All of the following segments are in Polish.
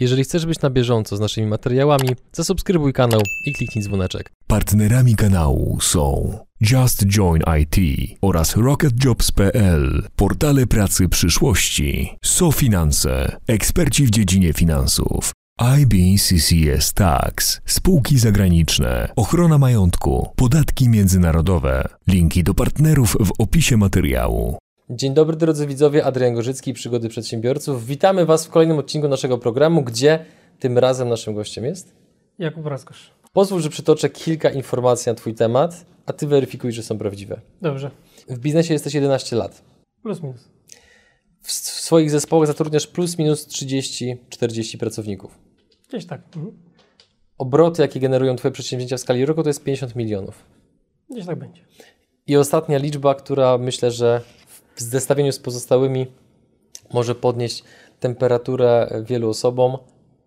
Jeżeli chcesz być na bieżąco z naszymi materiałami, zasubskrybuj kanał i kliknij dzwoneczek. Partnerami kanału są Just Join IT oraz RocketJobs.pl, portale pracy przyszłości, SoFinanse, eksperci w dziedzinie finansów, IBCCS Tax, spółki zagraniczne, ochrona majątku, podatki międzynarodowe. Linki do partnerów w opisie materiału. Dzień dobry drodzy widzowie, Adrian Gorzycki, Przygody Przedsiębiorców. Witamy Was w kolejnym odcinku naszego programu, gdzie tym razem naszym gościem jest Jakub Raskosz. Pozwól, że przytoczę kilka informacji na Twój temat, a Ty weryfikuj, że są prawdziwe. Dobrze. W biznesie jesteś 11 lat. Plus minus. W swoich zespołach zatrudniasz plus minus 30-40 pracowników. Gdzieś tak. Mhm. Obroty, jakie generują Twoje przedsięwzięcia w skali roku, to jest 50 milionów. Gdzieś tak będzie. I ostatnia liczba, która myślę, że w zestawieniu z pozostałymi może podnieść temperaturę wielu osobom.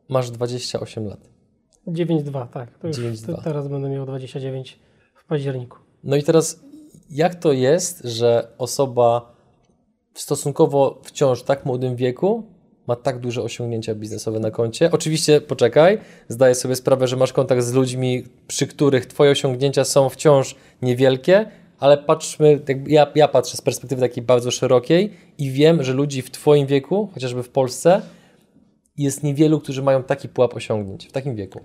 Masz 28 lat. 9,2, tak. To już 9,2. te- teraz będę miał 29 w październiku. No i teraz, jak to jest, że osoba w stosunkowo wciąż tak młodym wieku ma tak duże osiągnięcia biznesowe na koncie? Oczywiście, poczekaj, zdaję sobie sprawę, że masz kontakt z ludźmi, przy których Twoje osiągnięcia są wciąż niewielkie, ale patrzmy, jakby ja, ja patrzę z perspektywy takiej bardzo szerokiej i wiem, że ludzi w Twoim wieku, chociażby w Polsce, jest niewielu, którzy mają taki pułap osiągnięć w takim wieku.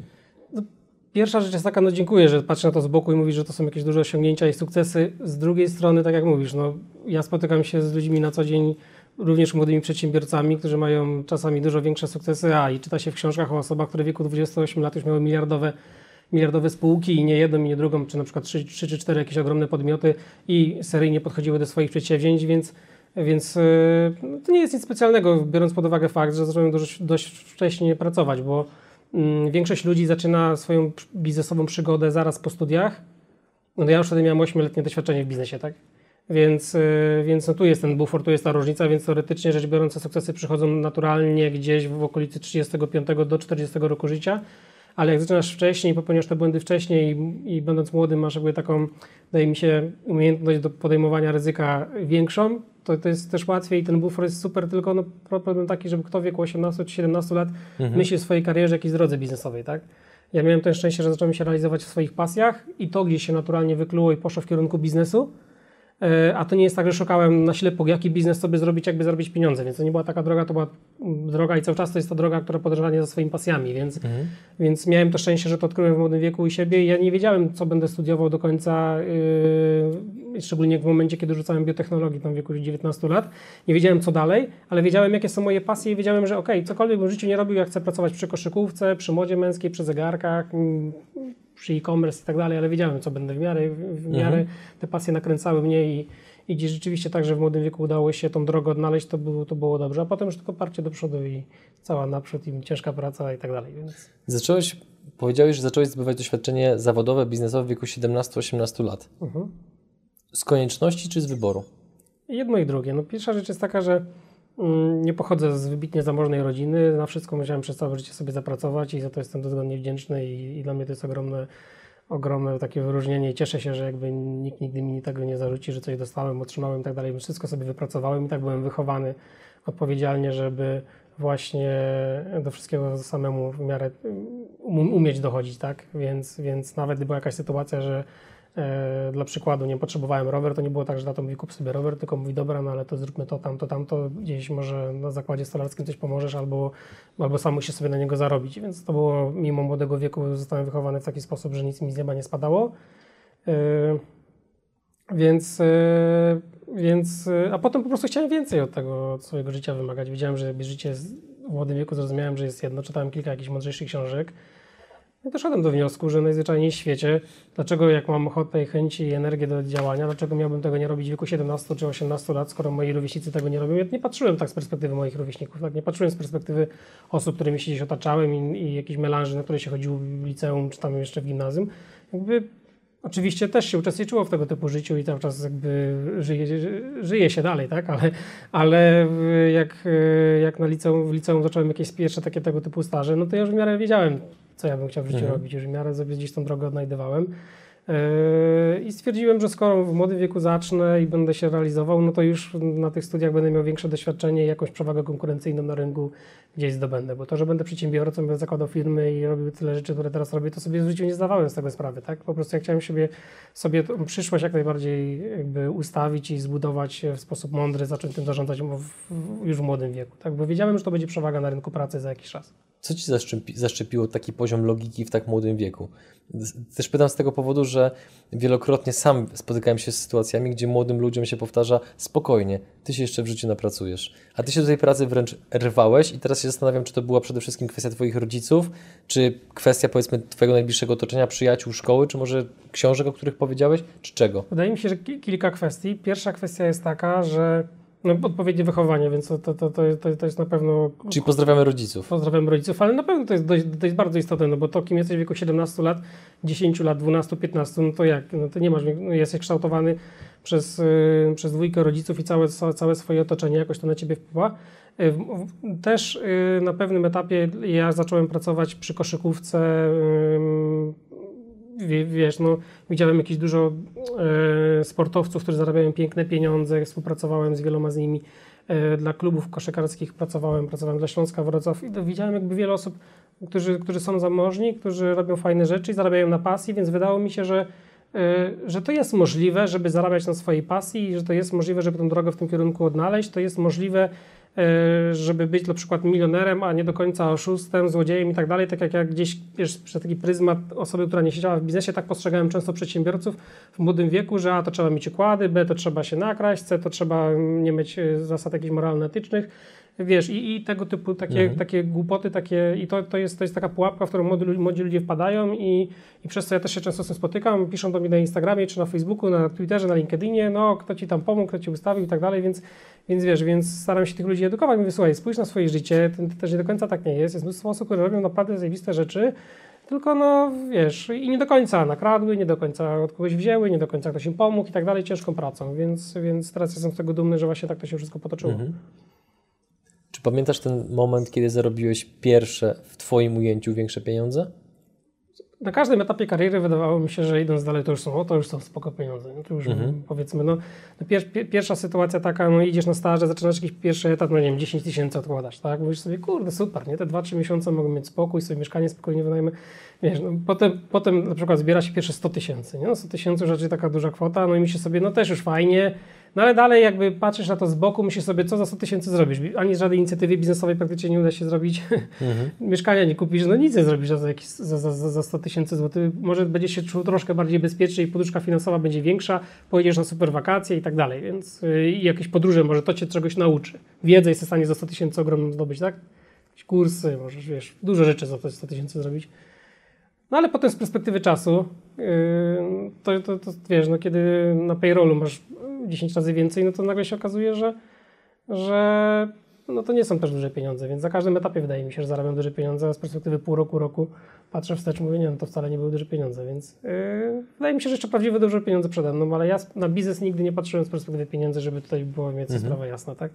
Pierwsza rzecz jest taka, no dziękuję, że patrzę na to z boku i mówisz, że to są jakieś duże osiągnięcia i sukcesy. Z drugiej strony, tak jak mówisz, no ja spotykam się z ludźmi na co dzień, również młodymi przedsiębiorcami, którzy mają czasami dużo większe sukcesy, a i czyta się w książkach o osobach, które w wieku 28 lat już miały miliardowe miliardowe spółki i nie jedną i nie drugą, czy na przykład trzy, trzy czy cztery jakieś ogromne podmioty i seryjnie podchodziły do swoich przedsięwzięć, więc, więc yy, no, to nie jest nic specjalnego, biorąc pod uwagę fakt, że zacząłem dość, dość wcześnie pracować, bo mm, większość ludzi zaczyna swoją biznesową przygodę zaraz po studiach. No ja już wtedy miałem 8-letnie doświadczenie w biznesie, tak? Więc, yy, więc no tu jest ten bufor, tu jest ta różnica, więc teoretycznie rzecz biorąc sukcesy przychodzą naturalnie gdzieś w okolicy 35 do 40 roku życia ale jak zaczynasz wcześniej, popełniasz te błędy wcześniej i, i będąc młodym masz jakby taką, wydaje mi się, umiejętność do podejmowania ryzyka większą, to, to jest też łatwiej i ten bufor jest super, tylko no, problem taki, żeby kto w wieku 18 czy 17 lat myśli o swojej karierze, jakiejś drodze biznesowej, tak? Ja miałem to szczęście, że zacząłem się realizować w swoich pasjach i to gdzieś się naturalnie wykluło i poszło w kierunku biznesu. E, A to nie jest tak, że szukałem na ślepo, jaki biznes sobie zrobić, jakby zarobić pieniądze, więc to nie była taka droga, to była droga i cały czas to jest ta droga, która podążanie za swoimi pasjami, więc, więc miałem to szczęście, że to odkryłem w młodym wieku i siebie ja nie wiedziałem, co będę studiował do końca, yy, szczególnie w momencie, kiedy rzucałem biotechnologię, tam w wieku 19 lat, nie wiedziałem, co dalej, ale wiedziałem, jakie są moje pasje i wiedziałem, że okej, cokolwiek bym w życiu nie robił, ja chcę pracować przy koszykówce, przy modzie męskiej, przy zegarkach, mm, przy e-commerce i tak dalej, ale wiedziałem, co będę w miarę, w miarę te pasje nakręcały mnie i, i gdzieś rzeczywiście tak, że w młodym wieku udało się tą drogę odnaleźć, to było, to było dobrze, a potem już tylko parcie do przodu i cała naprzód i ciężka praca i tak dalej, więc Zacząłeś, powiedziałeś, że zacząłeś zdobywać doświadczenie zawodowe, biznesowe w wieku 17-18 lat. mhm. Z konieczności czy z wyboru? jedno i drugie. No, pierwsza rzecz jest taka, że nie pochodzę z wybitnie zamożnej rodziny, na wszystko musiałem przez całe życie sobie zapracować i za to jestem dozgodnie wdzięczny i, i dla mnie to jest ogromne, ogromne takie wyróżnienie cieszę się, że jakby nikt nigdy mi tego nie zarzuci, że coś dostałem, otrzymałem i tak dalej. Wszystko sobie wypracowałem i tak byłem wychowany odpowiedzialnie, żeby właśnie do wszystkiego samemu w miarę um, umieć dochodzić, tak? Więc, więc nawet gdy była jakaś sytuacja, że dla przykładu nie potrzebowałem rower, to nie było tak, że tato mówi kup sobie rower, tylko mówi dobra, no ale to zróbmy to, tamto, tamto, gdzieś może na zakładzie stolarskim coś pomożesz albo, albo sam musisz sobie na niego zarobić, więc to było mimo młodego wieku zostałem wychowany w taki sposób, że nic mi z nieba nie spadało. E, więc, e, więc, e, a potem po prostu chciałem więcej od tego od swojego życia wymagać. Wiedziałem, że życie w młodym wieku zrozumiałem, że jest jedno. Czytałem kilka jakichś mądrzejszych książek. I doszedłem do wniosku, że najzwyczajniej w świecie, dlaczego jak mam ochotę i chęci i energię do działania, dlaczego miałbym tego nie robić w wieku 17 czy 18 lat, skoro moi rówieśnicy tego nie robią. Ja nie patrzyłem tak z perspektywy moich rówieśników, tak? nie patrzyłem z perspektywy osób, którymi się gdzieś otaczałem i, i jakichś melanży, na które się chodziło w liceum czy tam jeszcze w gimnazjum. Jakby Oczywiście też się uczestniczyło w tego typu życiu i cały czas jakby żyje, żyje się dalej, tak? Ale, ale jak, jak na liceum, w liceum zacząłem jakieś pierwsze takie tego typu staże, no to ja już w miarę wiedziałem, co ja bym chciał w życiu Mhm. robić, już w miarę sobie gdzieś tą drogę odnajdywałem. Yy, I stwierdziłem, że skoro w młodym wieku zacznę i będę się realizował, no to już na tych studiach będę miał większe doświadczenie i jakąś przewagę konkurencyjną na rynku gdzieś zdobędę. Bo to, że będę przedsiębiorcą, będę zakładał firmy i robił tyle rzeczy, które teraz robię, to sobie w życiu nie zdawałem z tego sprawy. Tak? Po prostu ja chciałem sobie, sobie przyszłość jak najbardziej jakby ustawić i zbudować w sposób mądry, zacząć tym zarządzać w, już w młodym wieku. Tak? Bo wiedziałem, że to będzie przewaga na rynku pracy za jakiś czas. Co ci zaszczepi, zaszczepiło taki poziom logiki w tak młodym wieku? Też pytam z tego powodu, że wielokrotnie sam spotykałem się z sytuacjami, gdzie młodym ludziom się powtarza spokojnie, ty się jeszcze w życiu napracujesz. A ty się do tej pracy wręcz rwałeś i teraz się zastanawiam, czy to była przede wszystkim kwestia twoich rodziców, czy kwestia powiedzmy twojego najbliższego otoczenia, przyjaciół, szkoły, czy może książek, o których powiedziałeś, czy czego? Wydaje mi się, że kilka kwestii. Pierwsza kwestia jest taka, że no, odpowiednie wychowanie, więc to, to, to, to, to jest na pewno... Czyli pozdrawiamy rodziców. Pozdrawiam rodziców, ale na pewno to jest, dość, to jest bardzo istotne, no bo to, kim jesteś w wieku 17 lat, 10 lat, 12, 15, no to jak? No to nie masz, no jesteś kształtowany przez, yy, przez dwójkę rodziców i całe, całe swoje otoczenie jakoś to na ciebie wpływa. Yy, też yy, na pewnym etapie ja zacząłem pracować przy koszykówce, wiesz, no, widziałem jakieś dużo e, sportowców, którzy zarabiają piękne pieniądze, współpracowałem z wieloma z nimi. E, dla klubów koszykarskich pracowałem, pracowałem dla Śląska Wrocław i widziałem jakby wiele osób, którzy, którzy są zamożni, którzy robią fajne rzeczy i zarabiają na pasji, więc wydało mi się, że, e, że to jest możliwe, żeby zarabiać na swojej pasji i że to jest możliwe, żeby tę drogę w tym kierunku odnaleźć, to jest możliwe żeby być na przykład milionerem, a nie do końca oszustem, złodziejem i tak dalej, tak jak ja gdzieś wiesz, przez taki pryzmat osoby, która nie siedziała w biznesie, tak postrzegałem często przedsiębiorców w młodym wieku, że a to trzeba mieć układy, b to trzeba się nakraść, c to trzeba nie mieć e, zasad jakichś moralno-etycznych, wiesz, i, i tego typu takie, mhm. takie głupoty, takie, i to, to, jest, to jest taka pułapka, w którą młodzi, młodzi ludzie wpadają i, i przez co ja też się często z tym spotykam, piszą do mnie na Instagramie, czy na Facebooku, na Twitterze, na LinkedInie, no kto ci tam pomógł, kto ci ustawił i tak dalej, więc, więc wiesz, więc staram się tych ludzi edukować, mówię, słuchaj, spójrz na swoje życie, to też nie do końca tak nie jest, jest mnóstwo osób, które robią naprawdę zajebiste rzeczy, tylko no wiesz, i nie do końca nakradły, nie do końca od kogoś wzięły, nie do końca ktoś im pomógł i tak dalej, ciężką pracą, więc, więc teraz jestem z tego dumny, że właśnie tak to się wszystko potoczyło. Mhm. Czy pamiętasz ten moment, kiedy zarobiłeś pierwsze w Twoim ujęciu większe pieniądze? Na każdym etapie kariery wydawało mi się, że idąc dalej, to już są, o, to już są spoko pieniądze. No to już mhm. powiedzmy, no, no pier, pier, pierwsza sytuacja taka, no idziesz na staże, zaczynasz jakiś pierwszy etap, no nie wiem, 10 tysięcy odkładasz, tak? Mówisz sobie, kurde, super, nie? Te 2-3 miesiące mogą mieć spokój, sobie mieszkanie spokojnie wynajmę. Wiesz, no, potem, potem na przykład zbiera się pierwsze 100 tysięcy, nie? No 100 tysięcy raczej taka duża kwota, no i myślisz sobie, no też już fajnie, no ale dalej jakby patrzysz na to z boku, myślisz sobie, co za 100 tysięcy zrobisz. Ani z żadnej inicjatywy biznesowej praktycznie nie uda się zrobić. Mhm. Mieszkania nie kupisz, no nic nie zrobisz za, jakieś, za, za, za 100 tysięcy złotych. Może będziesz się czuł troszkę bardziej bezpiecznie i poduszka finansowa będzie większa, pojedziesz na super wakacje i tak dalej. Więc yy, jakieś podróże, może to cię czegoś nauczy. Wiedzę jesteś w stanie za 100 tysięcy ogromną zdobyć, tak? Jakieś kursy, możesz, wiesz, dużo rzeczy za to 100 tysięcy zrobić. No ale potem z perspektywy czasu, yy, to, to, to, wiesz, no kiedy na payrollu masz 10 razy więcej, no to nagle się okazuje, że, że no to nie są też duże pieniądze, więc za każdym etapie wydaje mi się, że zarabiam duże pieniądze, a z perspektywy pół roku, roku patrzę wstecz, mówię, nie, no to wcale nie były duże pieniądze, więc yy, wydaje mi się, że jeszcze prawdziwe duże pieniądze przede mną, ale ja na biznes nigdy nie patrzyłem z perspektywy pieniędzy, żeby tutaj była więcej mhm. sprawa jasna, tak?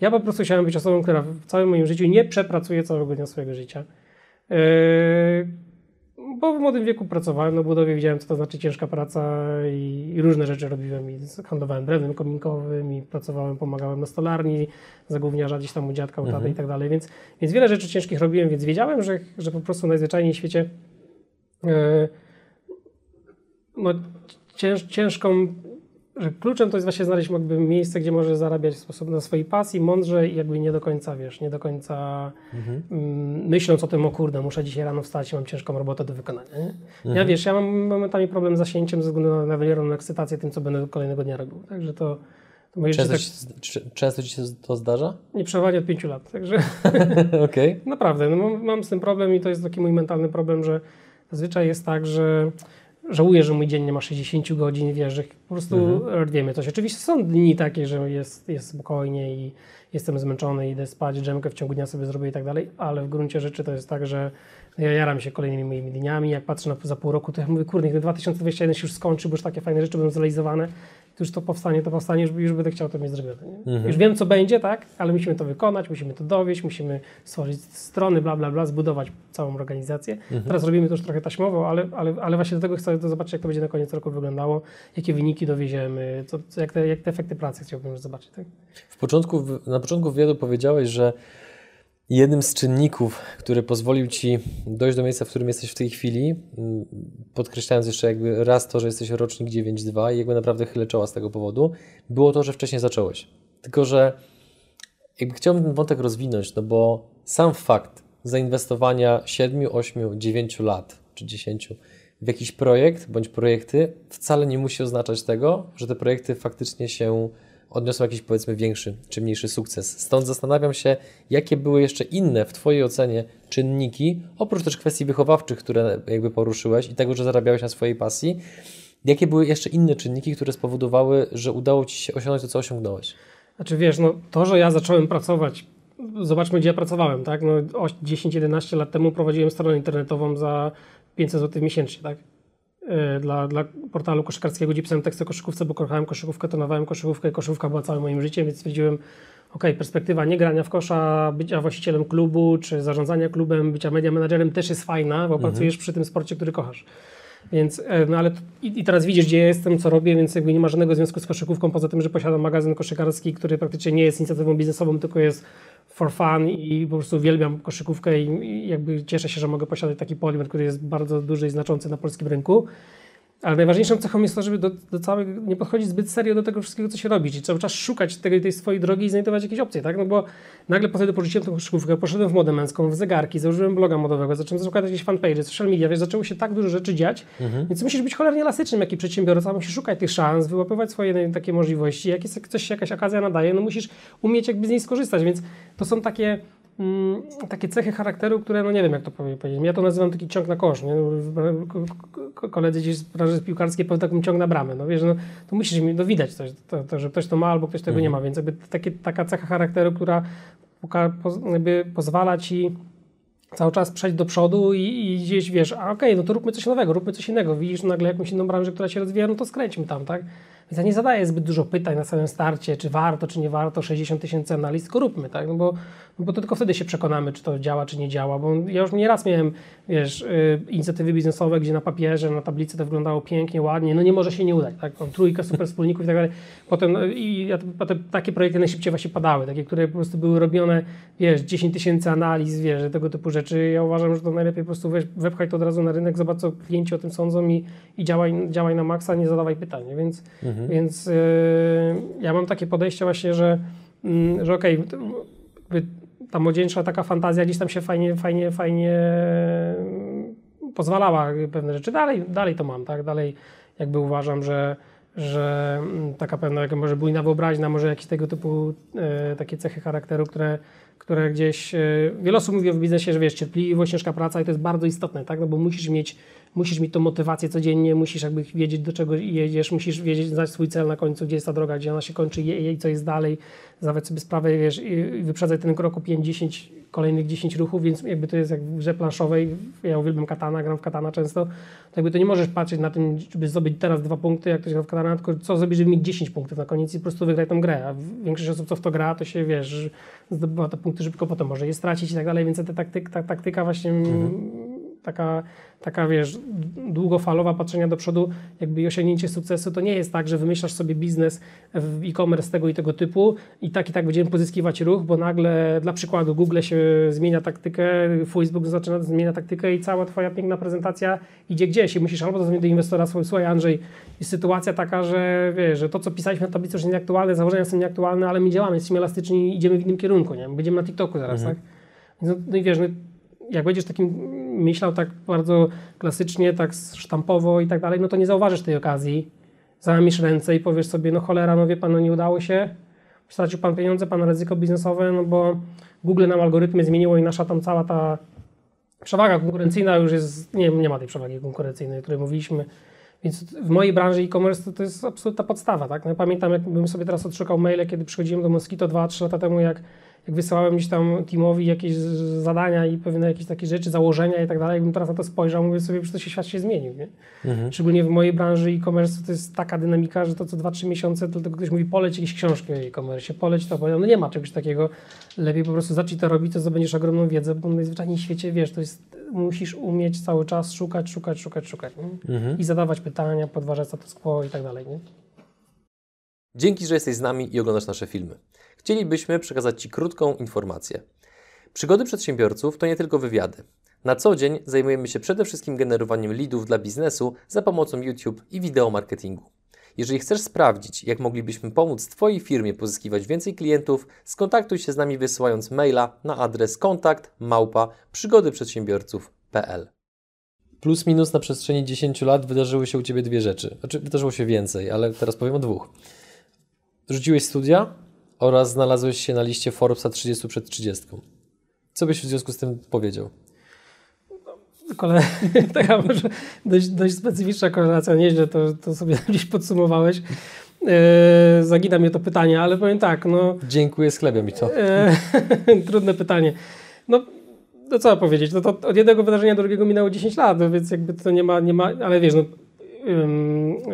Ja po prostu chciałem być osobą, która w całym moim życiu nie przepracuje całego dnia swojego życia. Yy, bo w młodym wieku pracowałem na budowie, widziałem, co to znaczy ciężka praca i, i różne rzeczy robiłem. I handlowałem drewnem kominkowym i pracowałem, pomagałem na stolarni, zagłówniarza gdzieś tam u dziadka, u taty mhm. i tak dalej. Więc, więc wiele rzeczy ciężkich robiłem, więc wiedziałem, że, że po prostu najzwyczajniej w świecie yy, no, cięż, ciężką kluczem to jest właśnie znaleźć jakby miejsce, gdzie może zarabiać w sposób na swojej pasji, mądrze i jakby nie do końca, wiesz, nie do końca mhm. Mm, myśląc o tym, o kurde, muszę dzisiaj rano wstać i mam ciężką robotę do wykonania. Mhm. Ja wiesz, ja mam momentami problem z zasięciem ze względu na nadmierną ekscytację tym, co będę kolejnego dnia robił. Także to, często, tak, często Ci się to zdarza? Nie przeważnie od pięciu lat, także okay. naprawdę, no mam, mam z tym problem i to jest taki mój mentalny problem, że zazwyczaj jest tak, że żałuję, że mój dzień nie ma 60 godzin, wiesz, że po prostu mhm. rwiemy coś. Oczywiście są dni takie, że jest, jest spokojnie i jestem zmęczony, idę spać, dżemkę w ciągu dnia sobie zrobię i tak dalej, ale w gruncie rzeczy to jest tak, że ja jaram się kolejnymi moimi dniami, jak patrzę na za pół roku, to ja mówię, kurde, niech 2021 się już skończy, bo już takie fajne rzeczy będą zrealizowane, już to powstanie, to powstanie, już, już będę chciał to mieć zrobione. Mhm. Już wiem, co będzie, tak, ale musimy to wykonać, musimy to dowieść, musimy stworzyć strony, bla, bla, bla, zbudować całą organizację. Mhm. Teraz robimy to już trochę taśmowo, ale, ale, ale właśnie do tego chcę to zobaczyć, jak to będzie na koniec roku wyglądało, jakie wyniki dowieziemy, co, co, jak, te, jak te efekty pracy chciałbym już zobaczyć. Tak? W początku, na początku wywiadu powiedziałeś, że jednym z czynników, który pozwolił Ci dojść do miejsca, w którym jesteś w tej chwili, mm, podkreślając jeszcze jakby raz to, że jesteś rocznik 9.2 i jakby naprawdę chylę czoła z tego powodu, było to, że wcześniej zacząłeś. Tylko, że jakby chciałbym ten wątek rozwinąć, no bo sam fakt zainwestowania 7, 8, 9 lat czy 10 w jakiś projekt bądź projekty wcale nie musi oznaczać tego, że te projekty faktycznie się odniosą jakiś powiedzmy większy czy mniejszy sukces. Stąd zastanawiam się, jakie były jeszcze inne w Twojej ocenie czynniki, oprócz też kwestii wychowawczych, które jakby poruszyłeś i tego, że zarabiałeś na swojej pasji, jakie były jeszcze inne czynniki, które spowodowały, że udało Ci się osiągnąć to, co osiągnąłeś? Znaczy wiesz, no to, że ja zacząłem pracować, zobaczmy gdzie ja pracowałem, tak? No 10-11 lat temu prowadziłem stronę internetową za 500 zł miesięcznie, tak? E, dla, dla portalu koszykarskiego, gdzie pisałem teksty o koszykówce, bo kochałem koszykówkę, trenowałem koszykówkę i koszykówka była całym moim życiem, więc stwierdziłem, ok, perspektywa nie grania w kosza, bycia właścicielem klubu, czy zarządzania klubem, bycia media managerem też jest fajna, bo mhm. pracujesz przy tym sporcie, który kochasz. Więc, e, no ale i, i, teraz widzisz, gdzie ja jestem, co robię, więc jakby nie ma żadnego związku z koszykówką, poza tym, że posiadam magazyn koszykarski, który praktycznie nie jest inicjatywą biznesową, tylko jest for fun i po prostu uwielbiam koszykówkę i, i jakby cieszę się, że mogę posiadać taki polimer, który jest bardzo duży i znaczący na polskim rynku. Ale najważniejszą cechą jest to, żeby do, do całego, nie podchodzić zbyt serio do tego wszystkiego, co się robi, czyli cały czas szukać tej, tej swojej drogi i znajdować jakieś opcje, tak? No bo nagle po wtedy porzuciłem tą koszykówkę, poszedłem w modę męską, w zegarki, założyłem bloga modowego, zacząłem zakładać jakieś fanpage, social media, wiesz, zaczęło się tak dużo rzeczy dziać, mhm. więc musisz być cholernie elastycznym, jaki przedsiębiorca, musisz szukać tych szans, wyłapywać swoje takie możliwości, jak jest, coś się jakaś okazja nadaje, no musisz umieć jakby z niej skorzystać, więc to są takie Mm, takie cechy charakteru, które, no nie wiem jak to powiedzieć, ja to nazywam taki ciąg na kosz, nie? koledzy gdzieś z branży piłkarskiej powiedzą taką ciąg na bramę, no wiesz, no, to musisz mi, no widać coś, to, to, że ktoś to ma albo ktoś tego mhm. nie ma, więc jakby takie, taka cecha charakteru, która jakby pozwala ci cały czas przejść do przodu i, i gdzieś wiesz, a okej, okay, no to róbmy coś nowego, róbmy coś innego, widzisz nagle jakąś inną branżę, która się rozwija, no to skręćmy tam, tak? Więc ja nie zadaję zbyt dużo pytań na samym starcie, czy warto, czy nie warto, 60 tysięcy analiz, tylko róbmy, tak? No bo, no bo to tylko wtedy się przekonamy, czy to działa, czy nie działa, bo ja już nie raz miałem, wiesz, yy, inicjatywy biznesowe, gdzie na papierze, na tablicy to wyglądało pięknie, ładnie, no nie może się nie udać, tak? Mam trójkę super wspólników i tak dalej. Potem, no, i ja, potem takie projekty najszybciej właśnie padały, takie, które po prostu były robione, wiesz, 10 tysięcy analiz, wiesz, tego typu rzeczy. Ja uważam, że to najlepiej po prostu wiesz, wepchaj to od razu na rynek, zobacz, co klienci o tym sądzą i, i działaj, działaj na maksa, nie zadawaj pytań, więc, mhm. Więc yy, ja mam takie podejście właśnie, że, yy, że okej, okay, ta młodzieńcza taka fantazja gdzieś tam się fajnie, fajnie, fajnie pozwalała pewne rzeczy. Dalej, dalej to mam, tak? Dalej jakby uważam, że, że taka pewna jaka może bujna wyobraźnia, może jakieś tego typu e, takie cechy charakteru, które, które gdzieś... E, wiele osób mówi w biznesie, że wiesz, cierpliwość, ciężka praca i to jest bardzo istotne, tak? No bo musisz mieć musisz mieć tą motywację codziennie, musisz jakby wiedzieć, do czego jedziesz, musisz wiedzieć, znać swój cel na końcu, gdzie jest ta droga, gdzie ona się kończy i, co jest dalej, zdawać sobie sprawę, wiesz, i wyprzedzać ten kroku 5-10, kolejnych 10 ruchów, więc jakby to jest jak w grze planszowej, ja uwielbiam katana, gram w katana często, to jakby to nie możesz patrzeć na tym, żeby zdobyć teraz dwa punkty, jak ktoś gra w katana, tylko co zrobić, żeby mieć 10 punktów na koniec i po prostu wygrać tą grę, a większość osób, co w to gra, to się, wiesz, zdobywa te punkty szybko, potem może je stracić i tak dalej, więc ta, taktyk, ta taktyka właśnie mhm taka, taka wiesz, długofalowa patrzenia do przodu, jakby osiągnięcie sukcesu, to nie jest tak, że wymyślasz sobie biznes w e-commerce tego i tego typu i tak i tak będziemy pozyskiwać ruch, bo nagle dla przykładu Google się zmienia taktykę, Facebook zaczyna zmienia taktykę i cała twoja piękna prezentacja idzie gdzieś i musisz albo zadzwonić do inwestora, słuchaj Andrzej, jest sytuacja taka, że wiesz, że to co pisaliśmy na tablicy już jest nieaktualne, założenia są nieaktualne, ale my działamy, jesteśmy elastyczni i idziemy w innym kierunku, nie? Będziemy na TikToku zaraz, mhm. tak? No, no i wiesz, no, jak będziesz takim myślał tak bardzo klasycznie, tak sztampowo i tak dalej, no to nie zauważysz tej okazji. Zamiesz ręce i powiesz sobie, no cholera, no wie pan, no nie udało się, stracił pan pieniądze, pan ryzyko biznesowe, no bo Google nam algorytmy zmieniło i nasza tam cała ta przewaga konkurencyjna już jest, nie, nie ma tej przewagi konkurencyjnej, o której mówiliśmy, Więc w mojej branży e-commerce to, to jest absolutna podstawa. Tak? No, pamiętam, jakbym sobie teraz odszukał maile, kiedy przychodziłem do Mosquito 2-3 lata temu, jak jak wysyłałem gdzieś tam teamowi jakieś zadania i pewne jakieś takie rzeczy, założenia i tak dalej, jakbym teraz na to spojrzał, mówię sobie, że to się świat się zmienił. Nie? Mhm. Szczególnie w mojej branży e-commerce to jest taka dynamika, że to co 2-3 miesiące, to tylko ktoś mówi poleć jakieś książki o e-commerce, poleć to, powiem, no nie ma czegoś takiego, lepiej po prostu zacznij to robić, to zdobędziesz ogromną wiedzę, bo najzwyczajniej w świecie, wiesz, to jest, musisz umieć cały czas szukać, szukać, szukać, szukać mhm. i zadawać pytania, podważać status quo i tak dalej. Nie? Dzięki, że jesteś z nami i oglądasz nasze filmy. Chcielibyśmy przekazać Ci krótką informację. Przygody przedsiębiorców to nie tylko wywiady. Na co dzień zajmujemy się przede wszystkim generowaniem leadów dla biznesu za pomocą YouTube i wideo marketingu. Jeżeli chcesz sprawdzić, jak moglibyśmy pomóc Twojej firmie pozyskiwać więcej klientów, skontaktuj się z nami wysyłając maila na adres kontakt małpa przygodyprzedsiębiorców.pl Plus minus na przestrzeni 10 lat wydarzyły się u Ciebie dwie rzeczy. Znaczy, wydarzyło się więcej, ale teraz powiem o dwóch. Rzuciłeś studia, oraz znalazłeś się na liście Forbesa 30 przed 30. Co byś w związku z tym powiedział? Kole, taka może dość, dość specyficzna korelacja, nieźle to, to sobie gdzieś podsumowałeś. E, zagina mnie to pytanie, ale powiem tak, no... Dziękuję, sklebia mi to. E, trudne pytanie. No, no co powiedzieć, no to od jednego wydarzenia do drugiego minęło 10 lat, no więc jakby to nie ma, nie ma ale wiesz, no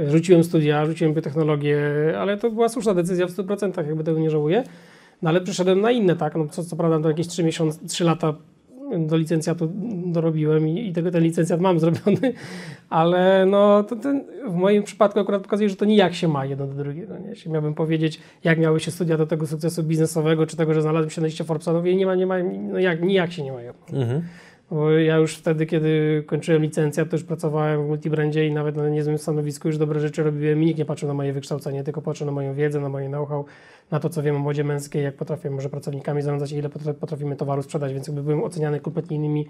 rzuciłem studia, rzuciłem biotechnologię, ale to była słuszna decyzja w 100%, jakby tego nie żałuję. No ale przyszedłem na inne, tak, no co, co prawda to jakieś 3 miesiące, 3 lata do licencjatu dorobiłem i, i tego ten licencjat mam zrobiony, ale no to ten, w moim przypadku akurat pokazuje, że to nijak się ma jedno do drugiego. Nie? Jeśli miałbym powiedzieć, jak miały się studia do tego sukcesu biznesowego, czy tego, że znalazłem się na liście Forbesa, no nie ma, nie ma, no jak, nijak się nie mają. Mhm. Bo ja już wtedy, kiedy kończyłem licencję, to już pracowałem w multibrandzie i nawet na niezłym stanowisku już dobre rzeczy robiłem i nikt nie patrzył na moje wykształcenie, tylko patrzył na moją wiedzę, na moje know-how, na to, co wiem o modzie męskiej, jak potrafię może pracownikami zarządzać i ile potrafimy towaru sprzedać, więc jakby byłem oceniany kompletnie innymi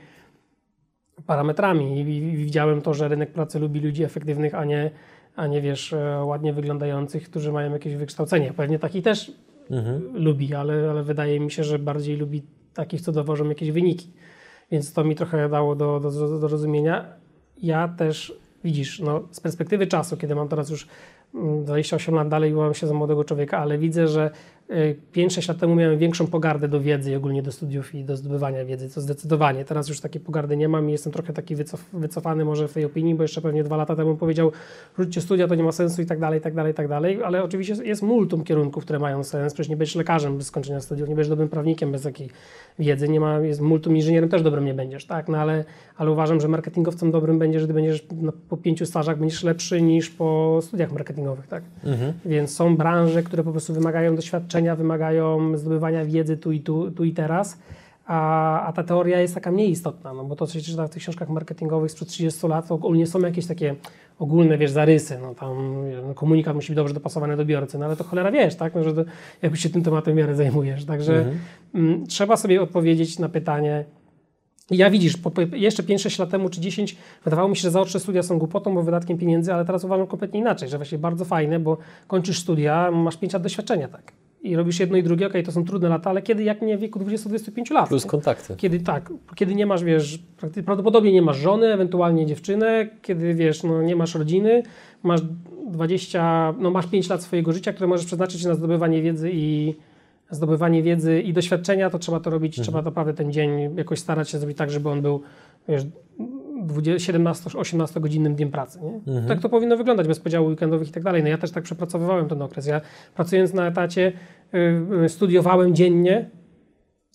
parametrami i widziałem to, że rynek pracy lubi ludzi efektywnych, a nie, a nie wiesz, e, ładnie wyglądających, którzy mają jakieś wykształcenie. Pewnie taki też mhm. lubi, ale, ale wydaje mi się, że bardziej lubi takich, co dowożą jakieś wyniki. Więc to mi trochę dało do, do, do rozumienia. Ja też, widzisz, no, z perspektywy czasu, kiedy mam teraz już 28 mm, lat dalej byłam się za młodego człowieka, ale widzę, że 5-6 y, lat temu miałem większą pogardę do wiedzy i ogólnie do studiów i do zdobywania wiedzy, to zdecydowanie. Teraz już takiej pogardy nie mam i jestem trochę taki wycof wycofany może w tej opinii, bo jeszcze pewnie dwa lata temu powiedział, rzućcie studia, to nie ma sensu i tak dalej, i tak dalej, i tak dalej, ale oczywiście jest multum kierunków, które mają sens, przecież nie będziesz lekarzem bez skończenia studiów, nie będziesz dobrym prawnikiem bez takiej wiedzy, nie ma, jest multum inżynierem też dobrym nie będziesz, tak, no ale, ale uważam, że marketingowcem dobrym będziesz, gdy będziesz no, po pięciu stażach będziesz lepszy niż po studiach marketingowych, tak, mhm. więc są branże, które po prostu wymagają doświadczenia, wymagają zdobywania wiedzy tu i, tu, tu i teraz, a, a ta teoria jest taka mniej istotna, no bo to, co się czyta w tych książkach marketingowych sprzed 30 lat, to ogólnie są jakieś takie ogólne, wiesz, zarysy, no tam no, komunikat musi być dobrze dopasowany do odbiorcy, no ale to cholera wiesz, tak, no, że to, jakbyś się tym tematem w miarę zajmujesz, także mhm. m, mm, trzeba sobie odpowiedzieć na pytanie, ja widzisz, po, jeszcze 5-6 lat temu czy 10 wydawało mi się, że zaoczne studia są głupotą, bo wydatkiem pieniędzy, ale teraz uważam kompletnie inaczej, że właśnie bardzo fajne, bo kończysz studia, masz 5 lat doświadczenia, tak i robisz jedno i drugie, okej, okay, to są trudne lata, ale kiedy, jak nie w wieku 20-25 lat. Plus kontakty. Kiedy tak, kiedy nie masz, wiesz, prawdopodobnie nie masz żony, ewentualnie dziewczynę, kiedy, wiesz, no nie masz rodziny, masz 20, no masz 5 lat swojego życia, które możesz przeznaczyć na zdobywanie wiedzy i zdobywanie wiedzy i doświadczenia, to trzeba to robić, mhm. trzeba naprawdę ten dzień jakoś starać się zrobić tak, żeby on był, wiesz, 17-18 godzinnym dniem pracy. Nie? Mhm. Tak to powinno wyglądać bez podziału weekendowych i tak dalej. No ja też tak przepracowywałem ten okres. Ja pracując na etacie y, studiowałem dziennie.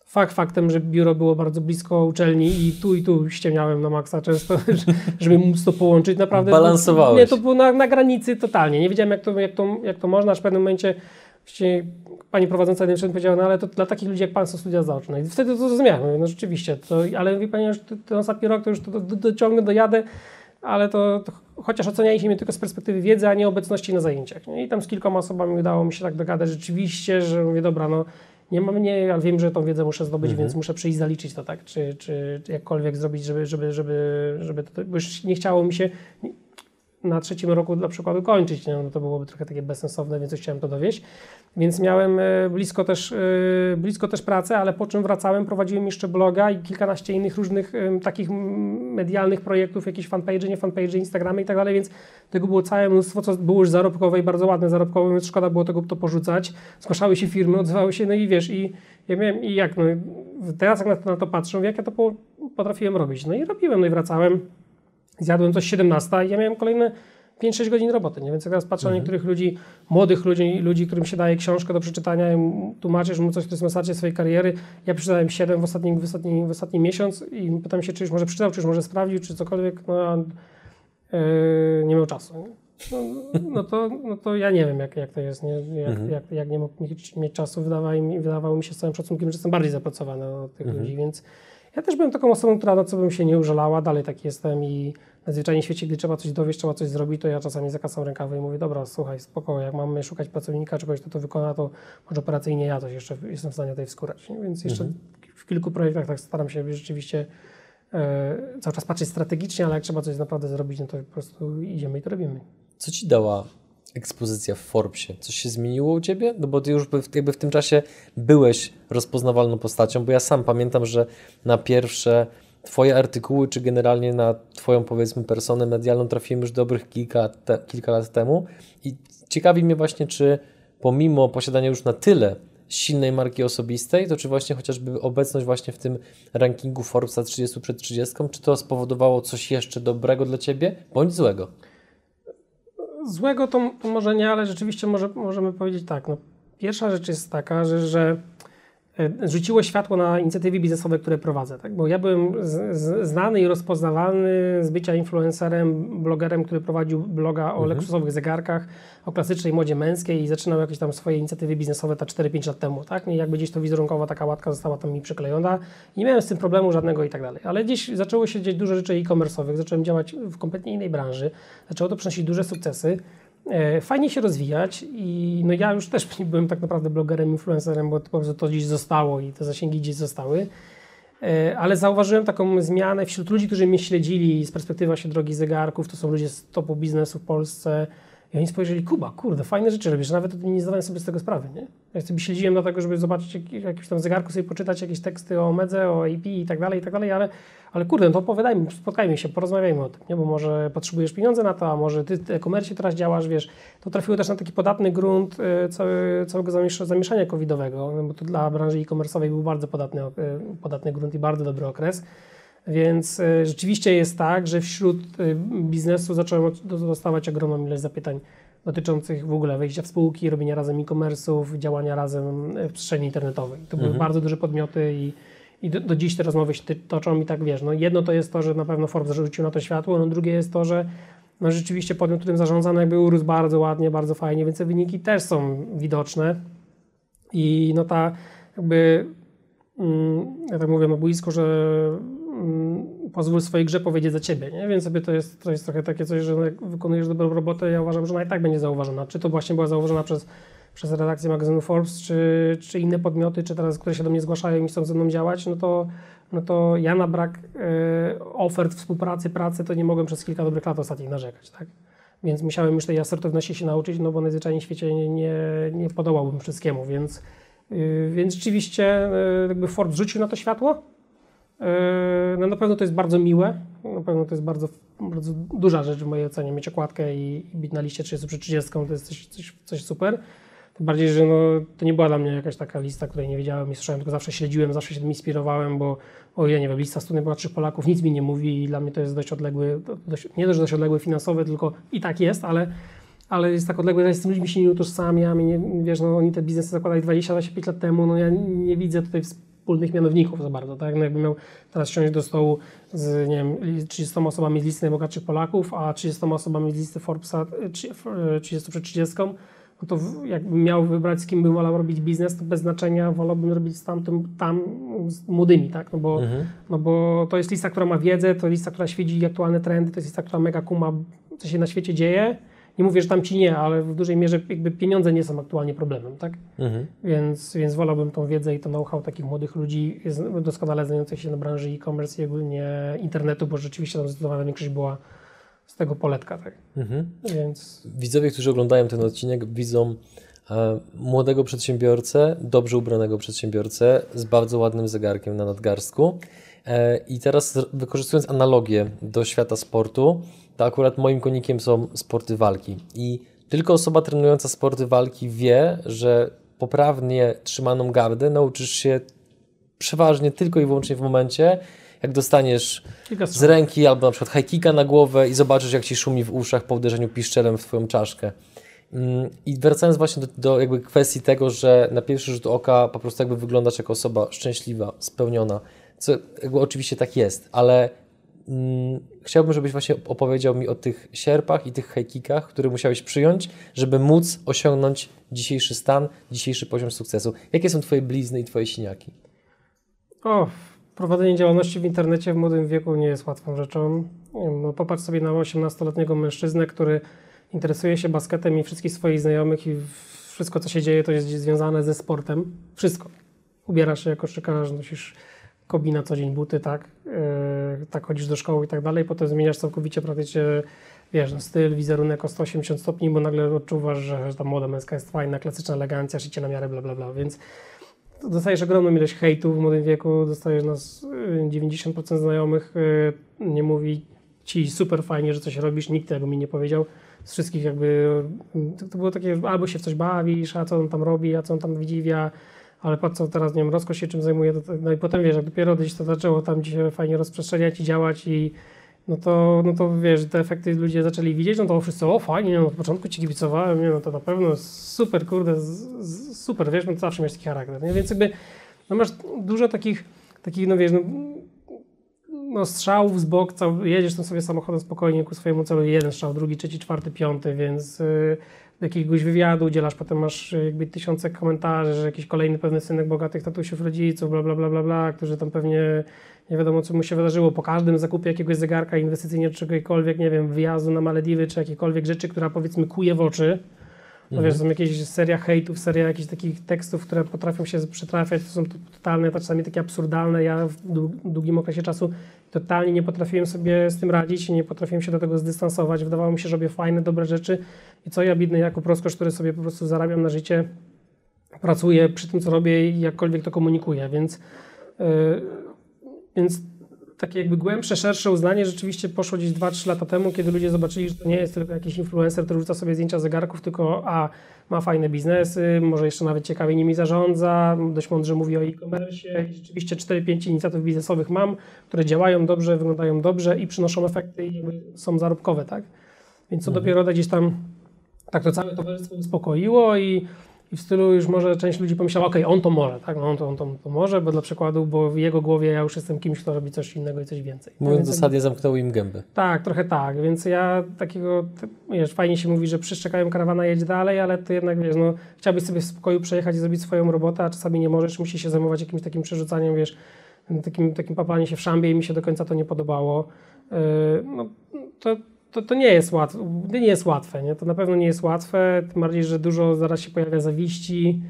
Fakt faktem, że biuro było bardzo blisko uczelni i tu i tu ściemniałem na maksa często, żeby móc to połączyć. Naprawdę. Balansowałeś. Nie, to było na, na granicy totalnie. Nie wiedziałem jak to, jak to, jak to można, aż w pewnym momencie pani prowadząca jeden powiedziała, no ale to dla takich ludzi jak pan są studia zaoczne. I wtedy to zrozumiałem. Mówię, no rzeczywiście, to, ale wie pani, że ten ostatni rok to już to, to, dociągnę, dojadę, ale to, to chociaż ocenialiście mnie tylko z perspektywy wiedzy, a nie obecności na zajęciach. Nie? I tam z kilkoma osobami udało mi się tak dogadać rzeczywiście, że mówię, dobra, no nie mam mnie, ale wiem, że tą wiedzę muszę zdobyć, mhm. więc muszę przyjść zaliczyć to, tak? Czy, czy jakkolwiek zrobić, żeby, żeby, żeby, żeby to, bo już nie chciało mi się, na trzecim roku dla przykładu kończyć? No to byłoby trochę takie bezsensowne, więc chciałem to dowieść. Więc miałem e, blisko też, e, blisko też pracę, ale po czym wracałem, prowadziłem jeszcze bloga i kilkanaście innych różnych takich medialnych projektów, jakieś fanpage, nie fanpage, Instagramy i tak dalej, więc tego było całe mnóstwo, co było już zarobkowe i bardzo ładne zarobkowe, więc szkoda było tego to porzucać. Zgłaszały się firmy, odzywały się, no i wiesz, i ja miałem, i jak, no teraz jak na to, na to patrzę, jak ja to potrafiłem robić. No i robiłem, no i wracałem, zjadłem coś 17 i ja miałem kolejne 5-6 godzin roboty, nie? Więc jak teraz patrzę mhm. na niektórych ludzi, młodych ludzi, ludzi, którym się daje książkę do przeczytania i tłumaczysz mu coś, to jest na swojej kariery. Ja przeczytałem 7 w ostatni, w, ostatni, w ostatni miesiąc i pytam się, czy już może przeczytał, czy już może sprawdził, czy cokolwiek, no yy, nie miał czasu. Nie? No, no, to, no to ja nie wiem, jak, jak to jest, nie? Jak, mhm. jak, jak nie mógł mieć, mieć czasu, wydawało mi, wydawało mi się z całym szacunkiem, że jestem bardziej zapracowany od tych mhm. ludzi, więc ja też byłem taką osobą, która na co bym się nie użalała, dalej tak jestem i na zwyczajnie świecie, gdy trzeba coś dowieść, trzeba coś zrobić, to ja czasami zakasam rękawy i mówię, dobra, słuchaj, spoko, jak mamy szukać pracownika, czy kogoś, kto to wykona, to może operacyjnie ja coś jeszcze jestem w stanie tutaj wskórać. Więc jeszcze mhm. w kilku projektach tak staram się rzeczywiście e, cały czas patrzeć strategicznie, ale jak trzeba coś naprawdę zrobić, no to po prostu idziemy i to robimy. Co Ci dała ekspozycja w Forbesie? Coś się zmieniło u Ciebie? No bo Ty już jakby w tym czasie byłeś rozpoznawalną postacią, bo ja sam pamiętam, że na pierwsze Twoje artykuły, czy generalnie na Twoją powiedzmy personę medialną trafiłem już dobrych kilka, te, kilka lat temu i ciekawi mnie właśnie, czy pomimo posiadania już na tyle silnej marki osobistej, to czy właśnie chociażby obecność właśnie w tym rankingu Forbesa 30 przed 30, czy to spowodowało coś jeszcze dobrego dla Ciebie, bądź złego? Złego to, może nie, ale rzeczywiście może, możemy powiedzieć tak. No, pierwsza rzecz jest taka, że, że rzuciło światło na inicjatywy biznesowe, które prowadzę. Tak? Bo ja byłem z, z, znany i rozpoznawalny z bycia influencerem, blogerem, który prowadził bloga o mhm. luksusowych zegarkach, o klasycznej modzie męskiej i zaczynał jakieś tam swoje inicjatywy biznesowe ta 4-5 lat temu. Tak? I jakby gdzieś to wizerunkowo taka łatka została tam mi przyklejona. Nie miałem z tym problemu żadnego i tak dalej. Ale gdzieś zaczęło się dziać dużo rzeczy e-commerce'owych, zacząłem działać w kompletnie innej branży, zaczęło to przynosić duże sukcesy. E, fajnie się rozwijać i no ja już też byłem tak naprawdę blogerem, influencerem, bo to to gdzieś zostało i te zasięgi gdzieś zostały. E, ale zauważyłem taką zmianę wśród ludzi, którzy mnie śledzili z perspektywy właśnie drogi zegarków. To są ludzie z topu biznesu w Polsce, i oni spojrzeli, Kuba, kurde, fajne rzeczy robisz, nawet nie zdawałem sobie z tego sprawy, nie? Ja sobie śledziłem dlatego, żeby zobaczyć jak, jakimś tam zegarku, sobie poczytać jakieś teksty o Medze, o AP i tak dalej, i tak dalej, ale, ale kurde, no to opowiadajmy, spotkajmy się, porozmawiajmy o tym, nie? Bo może potrzebujesz pieniądze na to, a może ty w e-commerce teraz działasz, wiesz, to trafiło też na taki podatny grunt y, cały, całego zamieszania covidowego, no bo to dla branży e-commerce'owej był bardzo podatny, y, podatny grunt i bardzo dobry okres. Więc y, rzeczywiście jest tak, że wśród biznesu zacząłem dostawać ogromną ilość zapytań dotyczących w ogóle wejścia w spółki, robienia razem e-commerce'ów, działania razem w przestrzeni internetowej. To mhm. były bardzo duże podmioty i, i do, do, dziś te rozmowy się toczą i tak wiesz, no jedno to jest to, że na pewno Forbes zarzucił na to światło, no drugie jest to, że no rzeczywiście podmiot, którym zarządzano jakby urósł bardzo ładnie, bardzo fajnie, więc te wyniki też są widoczne i no ta jakby mm, ja tak mówię na boisku, że Mm, pozwól swojej grze powiedzieć za ciebie, nie? Więc sobie to jest, to jest trochę takie coś, że jak wykonujesz dobrą robotę, ja uważam, że ona i tak będzie zauważona. Czy to właśnie była zauważona przez, przez redakcję magazynu Forbes, czy, czy inne podmioty, czy teraz, które się do mnie zgłaszają i chcą ze mną działać, no to, no to ja na brak y, ofert współpracy, pracy, to nie mogłem przez kilka dobrych lat ostatnich narzekać, tak? Więc musiałem już tej asertywności się nauczyć, no bo najzwyczajniej w świecie nie, nie, nie podołałbym wszystkiemu, więc, y, więc rzeczywiście y, jakby Forbes rzucił na to światło, Yy, no na pewno to jest bardzo miłe, na pewno to jest bardzo, bardzo duża rzecz w mojej ocenie, mieć okładkę i, i być na liście 30 przed 30 to jest coś, coś, coś super. Tym bardziej, że no, to nie była dla mnie jakaś taka lista, której nie wiedziałem i słyszałem, tylko zawsze śledziłem, zawsze się tym inspirowałem, bo o ja nie wiem, lista 100 najbogatszych Polaków nic mi nie mówi i dla mnie to jest dość odległy, dość, nie dość, dość odległy finansowy, tylko i tak jest, ale, ale jest tak odległy, z tym ludźmi się nie utożsamiam i nie, wiesz, no oni te biznesy zakładali 20-25 lat temu, no ja nie widzę tutaj wspólnych mianowników za bardzo, tak? No jakby miał teraz siąść do stołu z, nie wiem, 30 osobami z listy najbogatszych Polaków, a 30 osobami z listy Forbesa 30 przed 30, no to jakbym miał wybrać, z kim bym wolał robić biznes, to bez znaczenia wolałbym robić z tamtym, tam z młodymi, tak? No bo, mhm. no bo to jest lista, która ma wiedzę, to lista, która świeci aktualne trendy, to jest lista, która mega kuma, co się na świecie dzieje nie mówię, że tam ci nie, ale w dużej mierze jakby pieniądze nie są aktualnie problemem, tak? Mhm. Więc, więc wolałbym tą wiedzę i to know-how takich młodych ludzi doskonale znających się na branży e-commerce i ogólnie internetu, bo rzeczywiście tam zdecydowana większość była z tego poletka. Tak? Mhm. Więc Widzowie, którzy oglądają ten odcinek, widzą e, młodego przedsiębiorcę, dobrze ubranego przedsiębiorcę z bardzo ładnym zegarkiem na nadgarstku. E, I teraz wykorzystując analogię do świata sportu, to akurat moim konikiem są sporty walki. I tylko osoba trenująca sporty walki wie, że poprawnie trzymaną gardę nauczysz się przeważnie tylko i wyłącznie w momencie, jak dostaniesz z ręki albo na przykład high kicka na głowę i zobaczysz, jak ci szumi w uszach po uderzeniu piszczelem w twoją czaszkę. Mm, I wracając właśnie do, do jakby kwestii tego, że na pierwszy rzut oka po prostu jakby wyglądasz jako osoba szczęśliwa, spełniona, co jakby oczywiście tak jest, ale mm, chciałbym, żebyś właśnie opowiedział mi o tych sierpach i tych high kickach, które musiałeś przyjąć, żeby móc osiągnąć dzisiejszy stan, dzisiejszy poziom sukcesu. Jakie są twoje blizny i twoje siniaki? O, prowadzenie działalności w internecie w młodym wieku nie jest łatwą rzeczą. No, popatrz sobie na 18-letniego mężczyznę, który interesuje się basketem i wszystkich swoich znajomych i wszystko, co się dzieje, to jest związane ze sportem. Wszystko. Ubierasz się jako koszykarz, nosisz kobi na co dzień, buty, tak? Yy, tak chodzisz do szkoły i tak dalej. Potem zmieniasz całkowicie praktycznie, wiesz, no, styl, wizerunek o 180 stopni, bo nagle odczuwasz, że, że ta moda męska jest fajna, klasyczna elegancja, szycie na miarę, bla, bla, bla. Więc dostajesz ogromną ilość hejtu w młodym wieku, dostajesz nas y, 90% znajomych y, nie mówi ci super fajnie, że coś robisz, nikt tego mi nie powiedział. Z wszystkich jakby, y, to, było takie, albo się w coś bawisz, a co on tam robi, a co on tam widziwia, ale po co teraz, nie wiem, się czym zajmuje, no i potem wiesz, jak dopiero gdzieś to zaczęło tam ci się fajnie rozprzestrzeniać i działać i no to, no to wiesz, te efekty ludzie zaczęli widzieć, no to wszyscy, o fajnie, no od początku ci kibicowałem, nie, no to na pewno super, kurde, z, z, super, wiesz, no zawsze miałeś taki charakter, nie? więc jakby no masz dużo takich, takich no wiesz, no, no strzałów z bok, cał, jedziesz tam sobie samochodem spokojnie ku swojemu celu, jeden strzał, drugi, trzeci, czwarty, piąty, więc y, do jakiegoś wywiadu udzielasz, potem masz y, jakby tysiące komentarzy, że jakiś kolejny pewny synek bogatych tatusiów rodziców, bla, bla, bla, bla, bla, którzy tam pewnie nie wiadomo, co mu się wydarzyło po każdym zakupie jakiegoś zegarka inwestycyjnego, czy czegokolwiek, nie wiem, wyjazdu na Malediwy, czy jakiejkolwiek rzeczy, która powiedzmy kuje w oczy. No wiesz, są jakieś seria hejtów, seria jakichś takich tekstów, które potrafią się przytrafiać, to są to totalne, czasami takie absurdalne. Ja w dłu- długim okresie czasu totalnie nie potrafiłem sobie z tym radzić, nie potrafiłem się do tego zdystansować. Wydawało mi się, że robię fajne, dobre rzeczy i co ja, bidny Jakub Roskosz, który sobie po prostu zarabiam na życie, pracuję przy tym, co robię i jakkolwiek to komunikuję, więc, yy, więc takie jakby głębsze, szersze uznanie rzeczywiście poszło gdzieś 2-3 lata temu, kiedy ludzie zobaczyli, że to nie jest tylko jakiś influencer, który rzuca sobie zdjęcia zegarków, tylko a, ma fajne biznesy, może jeszcze nawet ciekawie nimi zarządza, dość mądrze mówi o e-commerce i rzeczywiście 4-5 inicjatyw biznesowych mam, które działają dobrze, wyglądają dobrze i przynoszą efekty i są zarobkowe, tak? Więc co dopiero gdzieś tam tak to całe towarzystwo uspokoiło i, i w stylu już może część ludzi pomyślała, okej, on to może, tak, no on to, on to, to może, bo dla przykładu, bo w jego głowie ja już jestem kimś, kto robi coś innego i coś więcej. Mówiąc Więc zasadnie, zamknęły im gęby. tak, trochę tak, więc ja takiego, wiesz, fajnie się mówi, że przeszczekają karawana, jedź dalej, ale ty jednak, wiesz, no, chciałbyś sobie w spokoju przejechać i zrobić swoją robotę, a czasami nie możesz, musisz się zajmować jakimś takim przerzucaniem, wiesz, takim, takim paplaniem się w szambie i mi się do końca to nie podobało. Yy, no, to, to, to nie jest łatwe, nie jest łatwe, nie? to na pewno nie jest łatwe, tym bardziej, że dużo zaraz się pojawia zawiści,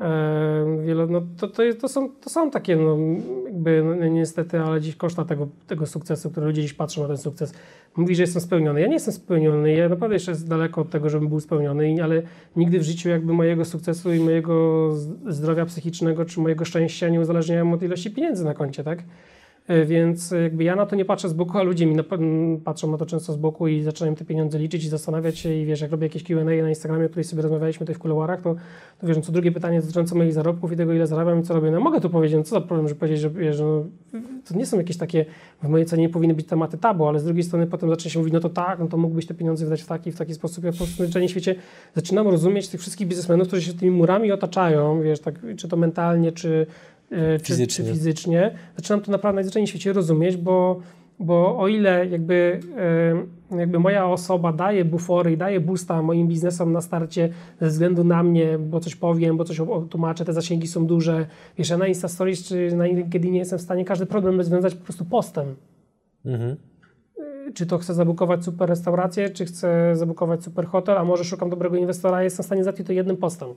Yy, wielo, no to, to, to, są, to są takie, no, jakby, no, niestety, ale dziś koszta tego, tego sukcesu, które ludzie dziś patrzą na ten sukces. Mówi, że jestem spełniony. Ja nie jestem spełniony, ja naprawdę jeszcze jest daleko od tego, żebym był spełniony, ale nigdy w życiu jakby mojego sukcesu i mojego zdrowia psychicznego czy mojego szczęścia nie uzależniałem od ilości pieniędzy na koncie, tak? E, Więc e, jakby ja na to nie patrzę z boku, a ludzie mi na, patrzą na to często z boku i zaczynają te pieniądze liczyć i zastanawiać się i wiesz, jak robię jakieś Q&A na Instagramie, o której sobie rozmawialiśmy tutaj w kuluarach, to, to wiesz, no, co drugie pytanie dotyczące moich zarobków i tego, ile zarabiam i co robię. No mogę tu powiedzieć, no, co za problem, że powiedzieć, że wiesz, no, to nie są jakieś takie, w mojej cenie nie powinny być tematy tabu, ale z drugiej strony potem zacznie się mówić, no to tak, no to mógłbyś te pieniądze wydać w taki, w taki sposób. Ja po prostu zwyczajnie świecie zaczynam rozumieć tych wszystkich biznesmenów, którzy się tymi murami otaczają, wiesz, tak, czy to mentalnie, czy, e, czy, Fizycznie. czy fizycznie. Zaczynam to naprawdę najzwyczajniej w świecie rozumieć, bo, bo o ile jakby, e, jakby moja osoba daje bufory i daje boosta moim biznesom na starcie ze względu na mnie, bo coś powiem, bo coś tłumaczę, te zasięgi są duże. Wiesz, ja na Insta Stories czy na LinkedInie jestem w stanie każdy problem rozwiązać po prostu postem. Mhm. Czy to chcę zabukować super restaurację, czy chcę zabukować super hotel, a może szukam dobrego inwestora, jestem w stanie załatwić to jednym postem.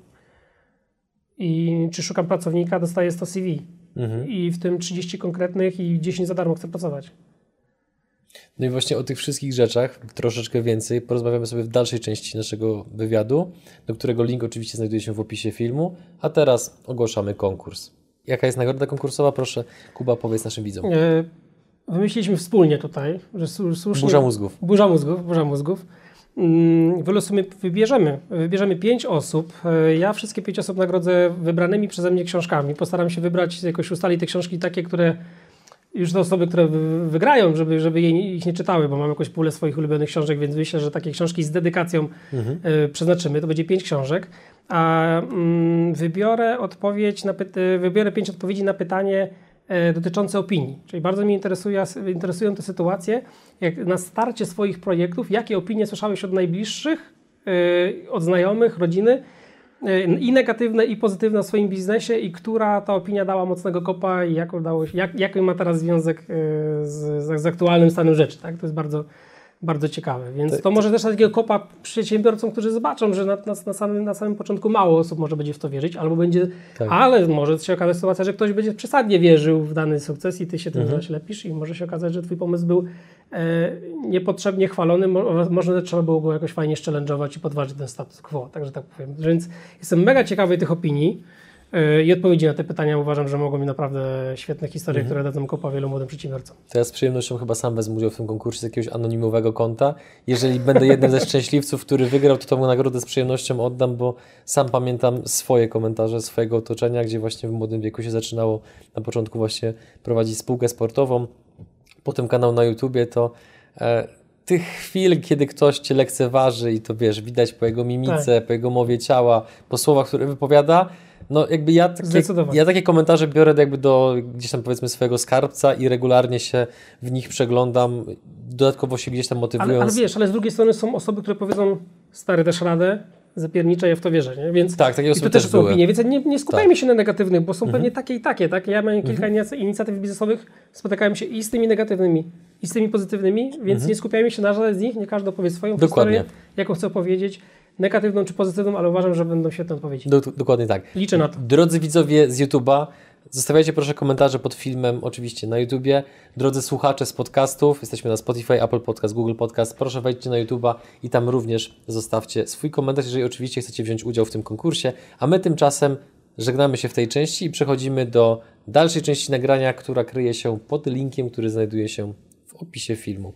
I czy szukam pracownika, dostaję 100 CV. Mhm. I w tym 30 konkretnych i 10 za darmo chcę pracować. No i właśnie o tych wszystkich rzeczach troszeczkę więcej porozmawiamy sobie w dalszej części naszego wywiadu, do którego link oczywiście znajduje się w opisie filmu, a teraz ogłaszamy konkurs. Jaka jest nagroda konkursowa? Proszę, Kuba, powiedz naszym widzom. E, wymyśliliśmy wspólnie tutaj, że słusznie... Burza mózgów. Burza mózgów, burza mózgów. Mm, wylosujemy, wybierzemy, wybierzemy pięć osób. E, ja wszystkie pięć osób nagrodzę wybranymi przeze mnie książkami. Postaram się wybrać, jakoś ustalić te książki takie, które już te osoby, które wygrają, żeby, żeby jej, ich nie czytały, bo mam jakąś pulę swoich ulubionych książek, więc myślę, że takie książki z dedykacją mhm. y, przeznaczymy. To będzie pięć książek. A mm, wybiorę odpowiedź na wybiorę pięć odpowiedzi na pytanie dotyczące opinii. Czyli bardzo mnie interesuje, interesują te sytuacje, jak na starcie swoich projektów, jakie opinie słyszałeś od najbliższych, y, od znajomych, rodziny, i negatywne, i pozytywne o swoim biznesie i która ta opinia dała mocnego kopa i jak udało się, jak, jaki ma teraz związek e, z, z aktualnym stanem rzeczy. Tak? To jest bardzo, bardzo ciekawe. Więc to może też takiego kopa przedsiębiorcom, którzy zobaczą, że na, na, na, samym, na samym początku mało osób może będzie w to wierzyć, albo będzie, tak. ale może się okazać sytuacja, że ktoś będzie przesadnie wierzył w dany sukces i ty się tym mhm. lepisz i może się okazać, że twój pomysł był e, niepotrzebnie chwalony, mo, może trzeba było go jakoś fajnie challenge'ować i podważyć ten status quo, także tak powiem. Więc jestem mega ciekawy tych opinii. I odpowiedzi na te pytania uważam, że mogą mi naprawdę świetne historie, mhm. które dadzą kopa wielu młodym przedsiębiorcom. To ja z przyjemnością chyba sam wezmę udział w tym konkursie z jakiegoś anonimowego konta. Jeżeli będę jednym ze szczęśliwców, który wygrał, to tą nagrodę z przyjemnością oddam, bo sam pamiętam swoje komentarze swojego otoczenia, gdzie właśnie w młodym wieku się zaczynało na początku właśnie prowadzić spółkę sportową, potem kanał na YouTubie, to e, tych chwil, kiedy ktoś cię lekceważy i to wiesz, widać po jego mimice, tak. po jego mowie ciała, po słowach, które wypowiada, no jakby ja takie, ja takie komentarze biorę jakby do gdzieś tam powiedzmy swojego skarbca i regularnie się w nich przeglądam, dodatkowo się gdzieś tam motywując. Ale, ale wiesz, ale z drugiej strony są osoby, które powiedzą stary, też radę, zapierniczę, ja w to wierzę, nie? Więc tak, takie osoby to też, też są opinie, więc nie, nie skupiajmy tak. się na negatywnych, bo są mhm. pewnie takie i takie, tak? Ja mam kilka mhm. inicjatyw biznesowych, spotykałem się i z tymi negatywnymi, i z tymi pozytywnymi, więc mhm. nie skupiajmy się na żadnej z nich, nie każdy opowie swoją Dokładnie. historię, jaką chce opowiedzieć negatywną czy pozytywną, ale uważam, że będą świetne odpowiedzi. Do, dokładnie tak. Liczę na to. Drodzy widzowie z YouTube'a, zostawiajcie proszę komentarze pod filmem, oczywiście na YouTubie. Drodzy słuchacze z podcastów, jesteśmy na Spotify, Apple Podcast, Google Podcast. Proszę wejdźcie na YouTube'a i tam również zostawcie swój komentarz, jeżeli oczywiście chcecie wziąć udział w tym konkursie. A my tymczasem żegnamy się w tej części i przechodzimy do dalszej części nagrania, która kryje się pod linkiem, który znajduje się w opisie filmu.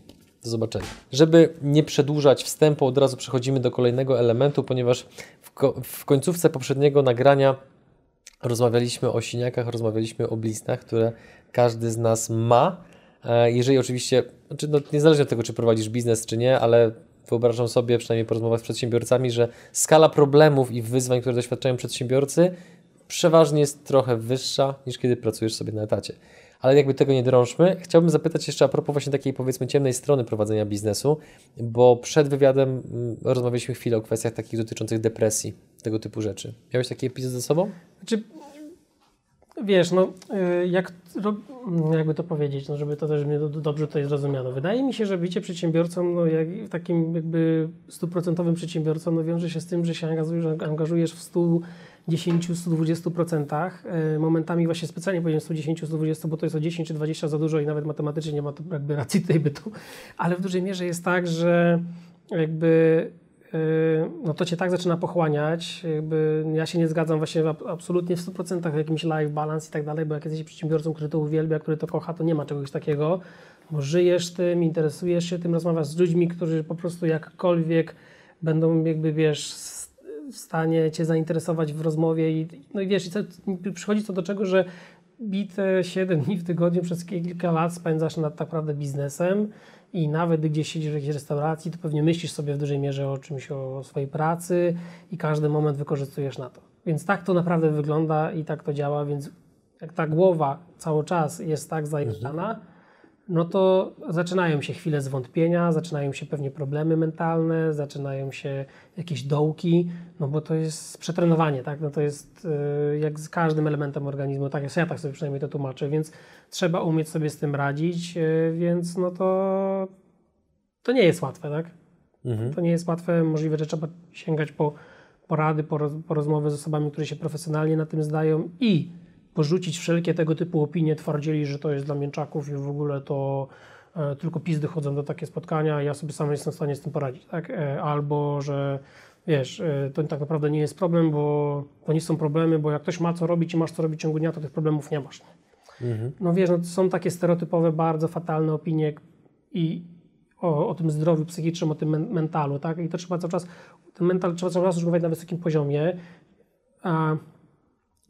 Do zobaczenia. Żeby nie przedłużać wstępu, od razu przechodzimy do kolejnego elementu, ponieważ w, ko w końcówce poprzedniego nagrania rozmawialiśmy o siniakach, rozmawialiśmy o bliznach, które każdy z nas ma. E, jeżeli oczywiście, znaczy no, niezależnie od tego, czy prowadzisz biznes, czy nie, ale wyobrażam sobie, przynajmniej po rozmowach z przedsiębiorcami, że skala problemów i wyzwań, które doświadczają przedsiębiorcy, przeważnie jest trochę wyższa niż kiedy pracujesz sobie na etacie ale jakby tego nie drążmy. Chciałbym zapytać jeszcze a propos właśnie takiej powiedzmy ciemnej strony prowadzenia biznesu, bo przed wywiadem mm, rozmawialiśmy chwilę o kwestiach takich dotyczących depresji, tego typu rzeczy. Miałeś taki epizod ze sobą? Znaczy, wiesz, no y, jak, jakby to powiedzieć, no żeby to też mnie dobrze tutaj zrozumiano. Wydaje mi się, że bycie przedsiębiorcą, no jak, takim jakby stuprocentowym przedsiębiorcą, no wiąże się z tym, że się angażujesz, angażujesz w stół 10-120%. E, momentami właśnie specjalnie powiedziałem 110-120, bo to jest o 10 czy 20 za dużo i nawet matematycznie nie ma to jakby racji tej bytu. Ale w dużej mierze jest tak, że jakby e, no to cię tak zaczyna pochłaniać. Jakby ja się nie zgadzam właśnie absolutnie w 100% w jakimś life balance i tak dalej, bo jak jesteś przedsiębiorcą, który to uwielbia, który to kocha, to nie ma czegoś takiego. Bo żyjesz tym, interesujesz się tym, rozmawiasz z ludźmi, którzy po prostu jakkolwiek będą jakby, wiesz, w stanie Cię zainteresować w rozmowie i, no i wiesz, i co, przychodzi to do czego, że bite 7 dni w tygodniu przez kilka lat spędzasz nad tak naprawdę biznesem i nawet gdzieś siedzisz w jakiejś restauracji, to pewnie myślisz sobie w dużej mierze o czymś, o swojej pracy i każdy moment wykorzystujesz na to. Więc tak to naprawdę wygląda i tak to działa, więc jak ta głowa cały czas jest tak zajechana, mhm no to zaczynają się chwile zwątpienia, zaczynają się pewnie problemy mentalne, zaczynają się jakieś dołki, no bo to jest przetrenowanie, tak? No to jest y, jak z każdym elementem organizmu, tak jest, ja tak sobie przynajmniej to tłumaczę, więc trzeba umieć sobie z tym radzić, y, więc no to to nie jest łatwe, tak? Mhm. To nie jest łatwe, możliwe, że trzeba sięgać po porady, po, roz, po rozmowy z osobami, które się profesjonalnie na tym zdają i porzucić wszelkie tego typu opinie, twardzili, że to jest dla mięczaków i w ogóle to e, tylko pizdy chodzą do takie spotkania, ja sobie sam jestem w stanie z tym poradzić, tak? E, Albo, że wiesz, e, to tak naprawdę nie jest problem, bo to nie są problemy, bo jak ktoś ma co robić i masz co robić w ciągu dnia, to tych problemów nie masz. No wiesz, no, są takie stereotypowe, bardzo fatalne opinie i o, o tym zdrowiu psychicznym, o tym men- mentalu, tak? I to trzeba cały czas, ten mental trzeba cały czas używać na wysokim poziomie. A,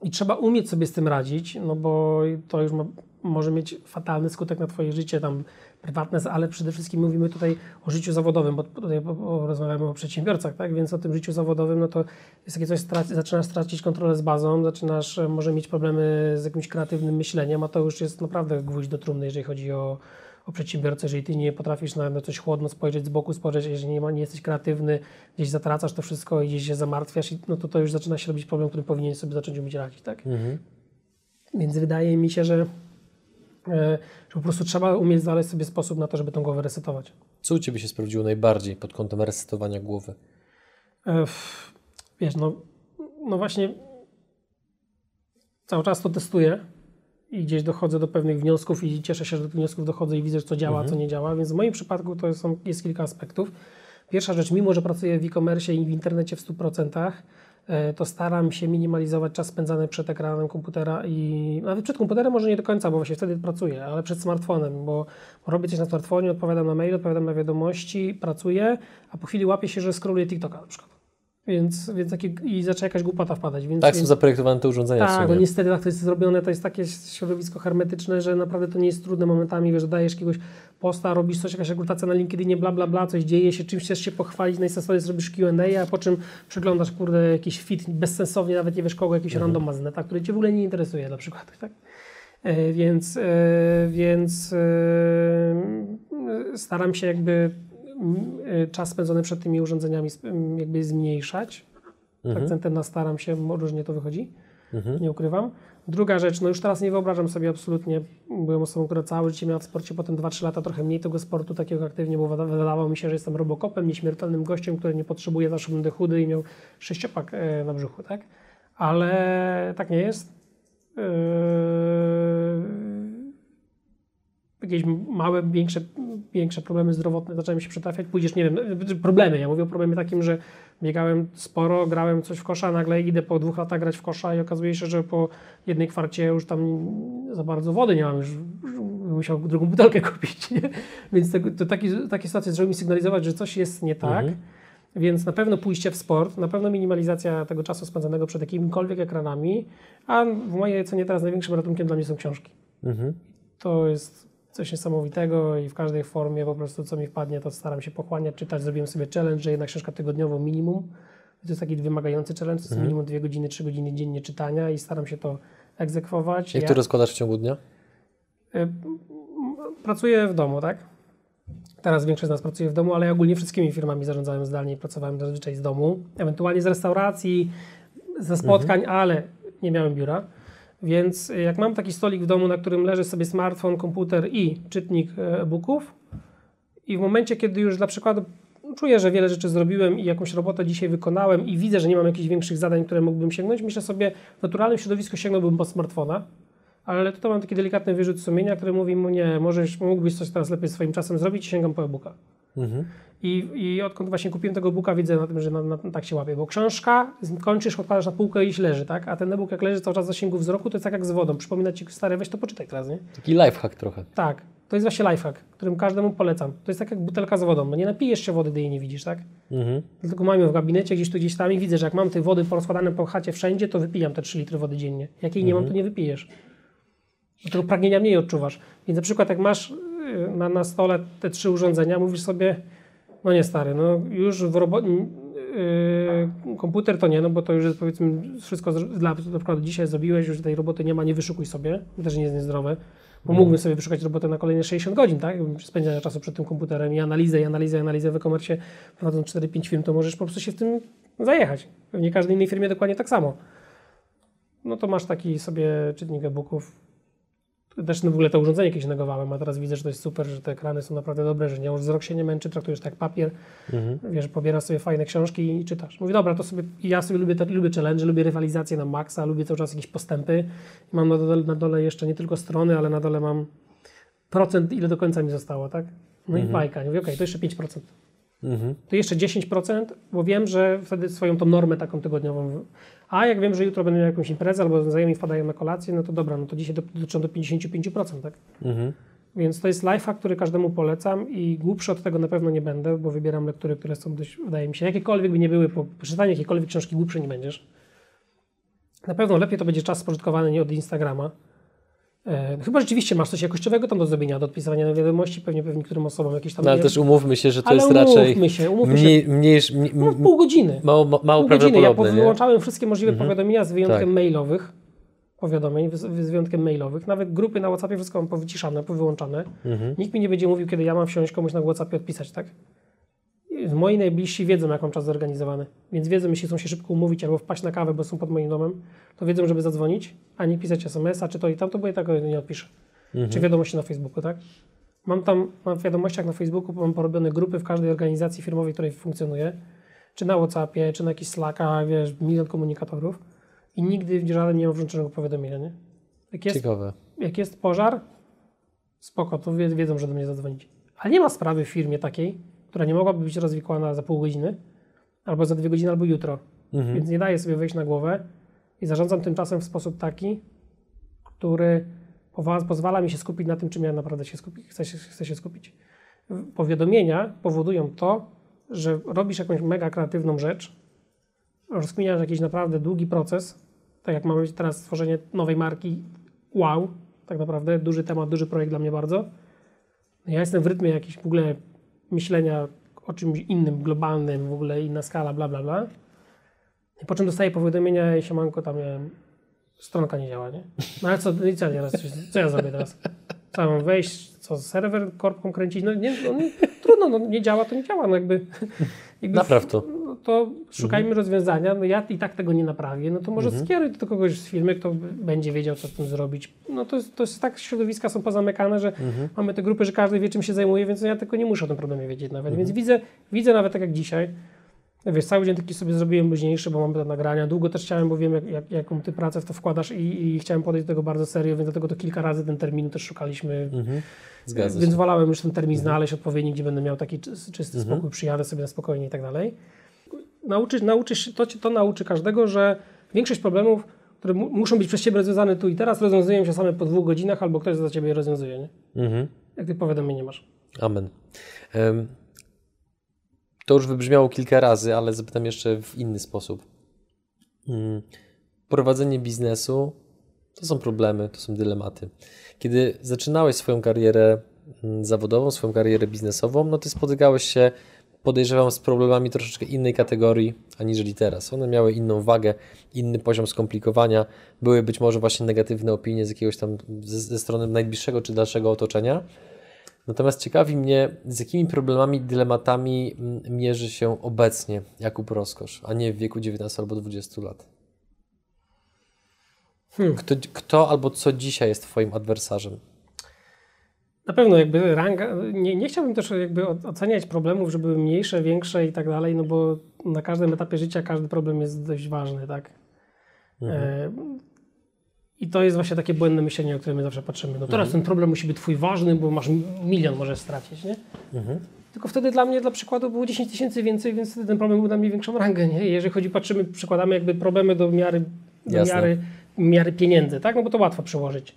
I trzeba umieć sobie z tym radzić, no bo to już ma, może mieć fatalny skutek na Twoje życie tam prywatne, ale przede wszystkim mówimy tutaj o życiu zawodowym, bo tutaj rozmawiamy o przedsiębiorcach, tak? Więc o tym życiu zawodowym, no to jest takie coś, straci, zaczynasz tracić kontrolę z bazą, zaczynasz e, może mieć problemy z jakimś kreatywnym myśleniem, a to już jest naprawdę gwóźdź do trumny, jeżeli chodzi o, o przedsiębiorcę, jeżeli ty nie potrafisz na, na coś chłodno spojrzeć z boku, spojrzeć, jeżeli nie, ma, nie jesteś kreatywny, gdzieś zatracasz to wszystko i gdzieś się zamartwiasz, i, no to to już zaczyna się robić problem, który powinien sobie zacząć umieć radzić, tak? Więc wydaje mi się, że, e, że po prostu trzeba umieć znaleźć sobie sposób na to, żeby tą głowę resetować. Co u Ciebie się sprawdziło najbardziej pod kątem resetowania głowy? E, Wiesz, no, no właśnie cały czas to testuję i gdzieś dochodzę do pewnych wniosków i cieszę się, że do tych wniosków dochodzę i widzę, co działa, co nie działa, więc w moim przypadku to są, jest kilka aspektów. Pierwsza rzecz, mimo że pracuję w e-commerce i w internecie w 100%, e, to staram się minimalizować czas spędzany przed ekranem komputera i nawet przed komputerem może nie do końca, bo właśnie wtedy pracuję, ale przed smartfonem, bo robię coś na smartfonie, odpowiadam na mail, odpowiadam na wiadomości, pracuję, a po chwili łapię się, że scrolluję TikToka na przykład. Więc, więc takie, i zaczęła jakaś głupota wpadać. Więc, Tak są więc, zaprojektowane te urządzenia tak, no niestety tak to jest zrobione, to jest takie środowisko hermetyczne, że naprawdę to nie jest trudne momentami, wiesz, że dajesz jakiegoś posta, robisz coś, jakaś rekrutacja na LinkedInie, bla, bla, bla, coś dzieje się, czymś chcesz się pochwalić, na Instastory zrobisz Q&A, a po czym przeglądasz, kurde, jakiś fit bezsensownie, nawet nie wiesz kogo, jakiś Mhm. neta, który cię w ogóle nie interesuje na przykład, tak? E, więc e, więc e, staram się jakby czas spędzony przed tymi urządzeniami jakby zmniejszać. Mhm. Akcentem na staram się, różnie to wychodzi, nie ukrywam. Druga rzecz, no już teraz nie wyobrażam sobie absolutnie, byłem osobą, która całe życie miała w sporcie, potem 2-3 lata trochę mniej tego sportu takiego aktywnie, bo wyda- wydawało mi się, że jestem robokopem, nieśmiertelnym gościem, który nie potrzebuje, zawsze będę chudy i miał sześciopak e, na brzuchu, tak? Ale tak nie jest. Yy, jakieś małe, większe, większe problemy zdrowotne zaczęły mi się przytrafiać. Pójdziesz, nie wiem, problemy. Ja mówię o problemie takim, że biegałem sporo, grałem coś w kosza, nagle idę po dwóch latach grać w kosza i okazuje się, że po jednej kwarcie już tam za bardzo wody nie mam, już musiał drugą butelkę kupić. Nie? Więc to, to taki, takie sytuacje zaczęły mi sygnalizować, że coś jest nie tak. Więc na pewno pójście w sport, na pewno minimalizacja tego czasu spędzonego przed jakimikolwiek ekranami, a w mojej ocenie teraz największym ratunkiem dla mnie są książki. Mhm. To jest coś niesamowitego i w każdej formie po prostu co mi wpadnie, to staram się pochłaniać, czytać. Zrobiłem sobie challenge, że jedna książka tygodniowo minimum. To jest taki wymagający challenge, to jest minimum 2 godziny, 3 godziny dziennie czytania i staram się to egzekwować. Jak Ja- to rozkładasz w ciągu dnia? Y, Pracuję w domu, tak? Teraz większość z nas pracuje w domu, ale ja ogólnie wszystkimi firmami zarządzałem zdalnie i pracowałem zazwyczaj z domu. Ewentualnie z restauracji, ze spotkań, ale nie miałem biura. Więc y, jak mam taki stolik w domu, na którym leży sobie smartfon, komputer i czytnik e, e-booków i w momencie, kiedy już dla przykładu czuję, że wiele rzeczy zrobiłem i jakąś robotę dzisiaj wykonałem i widzę, że nie mam jakichś większych zadań, które mógłbym sięgnąć, myślę sobie, w naturalnym środowisku sięgnąłbym po smartfona, ale tutaj mam taki delikatny wyrzut sumienia, który mówi mu nie, możesz, mógłbyś coś teraz lepiej swoim czasem zrobić i sięgam po e-booka. Mhm. I, I odkąd właśnie kupiłem tego e-booka, widzę na tym, że na, na, tak się łapie, bo książka, kończysz, odkładasz na półkę i leży, tak? A ten e-book jak leży cały czas w zasięgu wzroku, to jest tak jak z wodą. Przypomina ci, stary, weź to poczytaj teraz, nie? Taki lifehack trochę. Tak, to jest właśnie lifehack, którym każdemu polecam. To jest tak jak butelka z wodą, no nie napijesz się wody, gdy jej nie widzisz, tak? Mhm. Dlatego mam ją w gabinecie, gdzieś tu, gdzieś tam i widzę, że jak mam tej wody porozkładane po chacie wszędzie, to wypijam te 3 litry wody dziennie. Jak jej nie mam, to nie wypijesz. Tego pragnienia mniej odczuwasz. Więc na przykład jak masz na, na stole te trzy urządzenia, mówisz sobie, no nie stary, no już w robocie... komputer to nie, no bo to już jest powiedzmy wszystko dla na przykład dzisiaj zrobiłeś, już tej roboty nie ma, nie wyszukuj sobie, to też nie jest niezdrowe, bo mógłbym sobie wyszukać robotę na kolejne 60 godzin, tak, spędzania czasu przed tym komputerem i analizę, i analizę, i analizę w e-commerce prowadząc 4-5 firm, to możesz po prostu się w tym zajechać. Pewnie każdej innej firmie dokładnie tak samo. No to masz taki sobie czytnik e-booków. Też no w ogóle to urządzenie jakieś negowałem, a teraz widzę, że to jest super, że te ekrany są naprawdę dobre, że nie, już wzrok się nie męczy, traktujesz tak jak papier, wiesz, pobierasz sobie fajne książki i czytasz. Mówi, dobra, to sobie, ja sobie lubię, te, lubię challenge, lubię rywalizację na maksa, lubię cały czas jakieś postępy. Mam na dole, na dole jeszcze nie tylko strony, ale na dole mam procent, ile do końca mi zostało, tak? No i bajka. Nie mówię, okej, to jeszcze 5%. Mhm. To jeszcze 10%, bo wiem, że wtedy swoją tą normę taką tygodniową. A jak wiem, że jutro będę miał jakąś imprezę albo znajomi wpadają na kolację, no to dobra, no to dzisiaj do- dotyczą do 55%, tak? Mhm. Więc to jest lifehack, który każdemu polecam i głupszy od tego na pewno nie będę, bo wybieram lektury, które są dość, wydaje mi się, jakiekolwiek by nie były, po przeczytaniu jakiejkolwiek książki głupszy nie będziesz. Na pewno lepiej to będzie czas spożytkowany nie od Instagrama. E, chyba rzeczywiście masz coś jakościowego tam do zrobienia, do odpisywania na wiadomości, pewnie pewnie niektórym osobom jakieś tam... No ale nie- też umówmy się, że to ale jest umówmy raczej się, umówmy mniej, się. mniej, mniej, No, pół godziny. mało, mało Pół godziny. Ja wyłączałem wszystkie możliwe powiadomienia z wyjątkiem Tak. mailowych. Powiadomień, z z wyjątkiem mailowych. Nawet grupy na WhatsAppie wszystko mam powyciszane, powyłączane. Mhm. Nikt mi nie będzie mówił, kiedy ja mam wsiąść komuś na WhatsAppie odpisać, tak? Moi najbliżsi wiedzą, jak mam czas zorganizowany. Więc wiedzą, jeśli chcą się szybko umówić albo wpaść na kawę, bo są pod moim domem, to wiedzą, żeby zadzwonić, a nie pisać SMS-a, czy to i tamto, bo ja tego nie odpiszę. Czy wiadomości na Facebooku, tak? Mam tam mam w wiadomościach na Facebooku, mam porobione grupy w każdej organizacji firmowej, w której funkcjonuję, czy na Whatsappie, czy na jakichś Slackach, wiesz, milion komunikatorów i nigdy żaden nie ma włączonego powiadomienia, nie? Jak jest, Ciekawe. jak jest pożar, spoko, to wie- wiedzą, że do mnie zadzwonić. Ale nie ma sprawy w firmie takiej, która nie mogłaby być rozwikłana za pół godziny, albo za dwie godziny, albo jutro. Mhm. Więc nie daję sobie wejść na głowę i zarządzam tym czasem w sposób taki, który pozwala mi się skupić na tym, czym ja naprawdę się skupi, chcę, się, chcę się skupić. Powiadomienia powodują to, że robisz jakąś mega kreatywną rzecz, rozkminiasz jakiś naprawdę długi proces, tak jak mamy teraz stworzenie nowej marki, wow, tak naprawdę, duży temat, duży projekt dla mnie bardzo. Ja jestem w rytmie jakiś w ogóle myślenia o czymś innym, globalnym, w ogóle inna skala, bla, bla, bla. I po czym dostaję powiadomienia i siemanko, tam miałem, stronka nie działa, nie? No ale co, no co, teraz, co ja zrobię teraz? Co mam wejść, co serwer korpką kręcić? No nie, no, nie trudno, no nie działa, to nie działa, no jakby... Napraw to. no to szukajmy rozwiązania. No ja i tak tego nie naprawię. No to może skieruj to do kogoś z firmy, kto będzie wiedział, co z tym zrobić. No to jest, to jest tak, środowiska są pozamykane, że mamy te grupy, że każdy wie, czym się zajmuje, więc ja tylko nie muszę o tym problemie wiedzieć nawet. Więc widzę, widzę nawet tak jak dzisiaj. Wiesz, cały dzień taki sobie zrobiłem luźniejszy, bo mamy te nagrania. Długo też chciałem, bo wiem, jak, jak, jaką ty pracę w to wkładasz i, i chciałem podejść do tego bardzo serio, więc dlatego to kilka razy ten termin też szukaliśmy. Mhm. Zgadza Więc się. wolałem już ten termin znaleźć odpowiedni, gdzie będę miał taki czys- czysty Mhm. spokój, przyjadę sobie na spokojnie i tak dalej. Nauczysz, nauczysz to, to nauczy każdego, że większość problemów, które mu, muszą być przez ciebie rozwiązane tu i teraz, rozwiązują się same po dwóch godzinach, albo ktoś za ciebie je rozwiązuje, nie? Mhm. Jak ty powiadomienie masz. Amen. Em, to już wybrzmiało kilka razy, ale zapytam jeszcze w inny sposób. Mm, Prowadzenie biznesu to są problemy, to są dylematy. Kiedy zaczynałeś swoją karierę mm, zawodową, swoją karierę biznesową, no ty spotykałeś się, podejrzewam, z problemami troszeczkę innej kategorii aniżeli teraz. One miały inną wagę, inny poziom skomplikowania. Były być może właśnie negatywne opinie z jakiegoś tam, ze, ze strony najbliższego czy dalszego otoczenia. Natomiast ciekawi mnie, z jakimi problemami, dylematami mm, mierzy się obecnie Jakub Roskosz, a nie w wieku 19 albo 20 lat. Hmm. Kto, kto albo co dzisiaj jest Twoim adwersarzem? Na pewno jakby ranga, nie, nie chciałbym też jakby oceniać problemów, żeby były mniejsze, większe i tak dalej, no bo na każdym etapie życia każdy problem jest dość ważny, tak? E, I to jest właśnie takie błędne myślenie, o którym my zawsze patrzymy. No teraz ten problem musi być twój ważny, bo masz milion możesz stracić, nie? Tylko wtedy dla mnie, dla przykładu, było 10 tysięcy więcej, więc wtedy ten problem był dla mnie większą rangę, nie? Jeżeli chodzi, patrzymy, przykładamy jakby problemy do miary, do miary, miary pieniędzy, tak? No bo to łatwo przełożyć.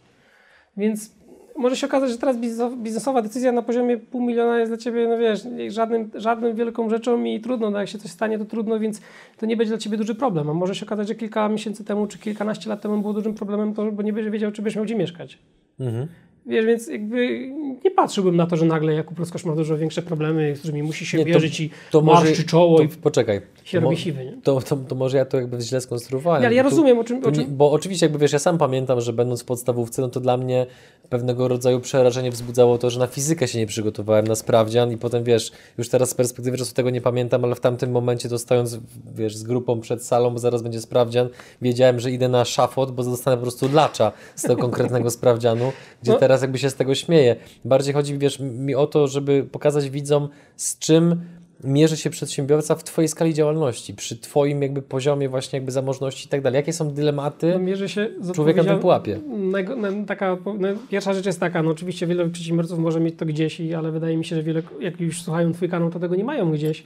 Więc może się okazać, że teraz bizneso- biznesowa decyzja na poziomie pół miliona jest dla ciebie, no wiesz, żadnym, żadnym wielką rzeczą i trudno, no jak się coś stanie, to trudno, więc to nie będzie dla ciebie duży problem. A może się okazać, że kilka miesięcy temu, czy kilkanaście lat temu było dużym problemem to, bo nie będziesz wiedział, czy będziesz miał gdzie mieszkać. Mhm. Wiesz, więc jakby nie patrzyłbym na to, że nagle Jakub Roskosz ma dużo większe problemy, z którymi musi się Nie, to- i To marszczy czoło to, i poczekaj. się robi siwy, nie? to, to, to może ja to jakby źle skonstruowałem. Nie, ale ja Tu- rozumiem, o czym... O czym bo oczywiście, jakby wiesz, ja sam pamiętam, że będąc w podstawówce, no to dla mnie pewnego rodzaju przerażenie wzbudzało to, że na fizykę się nie przygotowałem, na sprawdzian i potem wiesz, już teraz z perspektywy czasu tego nie pamiętam, ale w tamtym momencie to stojąc, wiesz, z grupą przed salą, bo zaraz będzie sprawdzian, wiedziałem, że idę na szafot, bo dostanę po prostu lacza z tego konkretnego sprawdzianu, gdzie No. teraz jakby się z tego śmieję. Bardziej chodzi, wiesz, mi o to, żeby pokazać widzom, z czym mierzy się przedsiębiorca w twojej skali działalności, przy twoim jakby poziomie właśnie jakby zamożności i tak dalej? Jakie są dylematy No, mierzy się człowieka na tym pułapie? Nego- no, taka, no, pierwsza rzecz jest taka, no oczywiście wiele przedsiębiorców może mieć to gdzieś, ale wydaje mi się, że wiele, jak już słuchają Twój kanał, to tego nie mają gdzieś.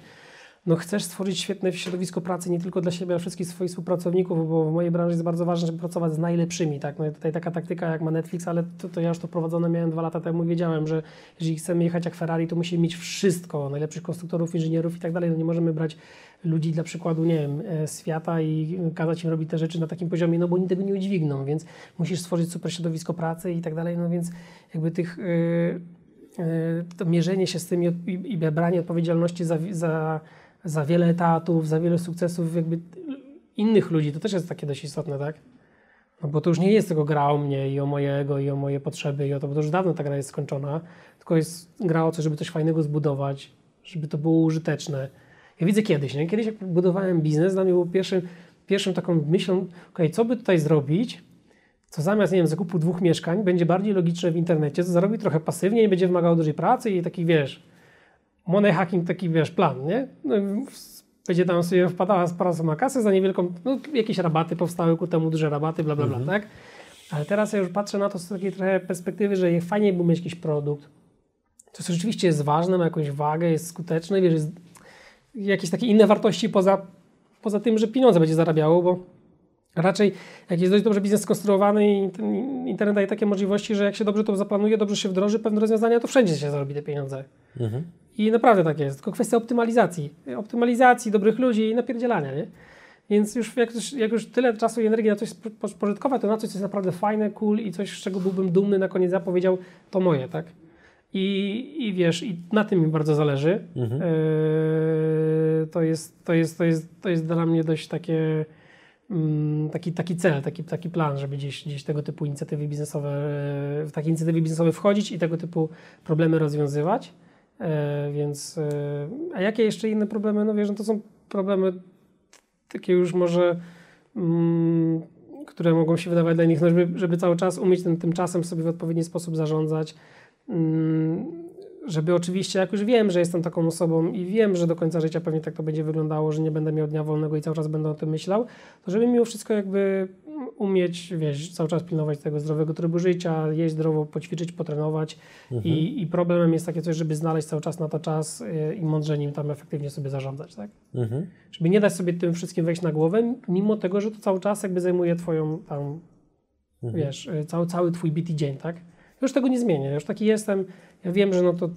No chcesz stworzyć świetne środowisko pracy nie tylko dla siebie, ale wszystkich swoich współpracowników, bo w mojej branży jest bardzo ważne, żeby pracować z najlepszymi. Tak? No i tutaj taka taktyka jak ma Netflix, ale to, to ja już to wprowadzone miałem dwa lata temu i wiedziałem, że jeżeli chcemy jechać jak Ferrari, to musimy mieć wszystko, najlepszych konstruktorów, inżynierów i tak dalej. No nie możemy brać ludzi dla przykładu, nie wiem, e, świata i kazać im robić te rzeczy na takim poziomie, no bo oni tego nie udźwigną, więc musisz stworzyć super środowisko pracy i tak dalej, no więc jakby tych, yy, to mierzenie się z tym i, i, i branie odpowiedzialności za, za, za wiele etatów, za wiele sukcesów jakby innych ludzi, to też jest takie dość istotne, tak? No bo to już nie jest tylko gra o mnie i o mojego i o moje potrzeby i o to, bo to już dawno ta gra jest skończona, tylko jest gra o to, żeby coś fajnego zbudować, żeby to było użyteczne. Ja widzę kiedyś, nie? Kiedyś jak budowałem biznes, dla mnie był pierwszym, pierwszym taką myślą, ok, co by tutaj zrobić, co zamiast, nie wiem, zakupu dwóch mieszkań będzie bardziej logiczne w internecie, co zarobi trochę pasywnie i będzie wymagało dużej pracy i taki, wiesz, money hacking, taki, wiesz, plan, nie? No, będzie tam sobie wpadała spora suma kasy za niewielką, no jakieś rabaty powstały ku temu, duże rabaty, bla, bla, bla, tak? Ale teraz ja już patrzę na to z takiej trochę perspektywy, że fajnie by mieć jakiś produkt, to co rzeczywiście jest ważne, ma jakąś wagę, jest skuteczne, wiesz, jest jakieś takie inne wartości poza, poza tym, że pieniądze będzie zarabiało, bo raczej jak jest dość dobrze biznes skonstruowany i ten internet daje takie możliwości, że jak się dobrze to zaplanuje, dobrze się wdroży pewne rozwiązania, to wszędzie się zarobi te pieniądze. Mhm. I naprawdę tak jest. Tylko kwestia optymalizacji. Optymalizacji, dobrych ludzi i napierdzielania, nie? Więc już jak, już jak już tyle czasu i energii na coś spożytkować, to na coś, co jest naprawdę fajne, cool i coś, z czego byłbym dumny, na koniec zapowiedział, to moje, tak? I, I wiesz, i na tym mi bardzo zależy. Mhm. Eee, to, jest, to, jest, to, jest, to jest dla mnie dość takie, mm, taki, taki cel, taki, taki plan, żeby gdzieś, gdzieś tego typu inicjatywy biznesowe, w takie inicjatywy biznesowe wchodzić i tego typu problemy rozwiązywać. E, więc, e, a jakie jeszcze inne problemy? No wiesz, no to są problemy takie już może, mm, które mogą się wydawać dla innych, no żeby, żeby cały czas umieć tym, tym czasem sobie w odpowiedni sposób zarządzać. Mm, żeby oczywiście, jak już wiem, że jestem taką osobą i wiem, że do końca życia pewnie tak to będzie wyglądało, że nie będę miał dnia wolnego i cały czas będę o tym myślał, to żeby mimo wszystko jakby umieć, wiesz, cały czas pilnować tego zdrowego trybu życia, jeść zdrowo, poćwiczyć, potrenować I, i problemem jest takie coś, żeby znaleźć cały czas na to czas y, i mądrze nim tam efektywnie sobie zarządzać, tak? Mhm. Żeby nie dać sobie tym wszystkim wejść na głowę, mimo tego, że to cały czas jakby zajmuje twoją tam, wiesz, y, cały, cały twój bit i dzień, tak? Już tego nie zmienię, już taki jestem, ja wiem, że no to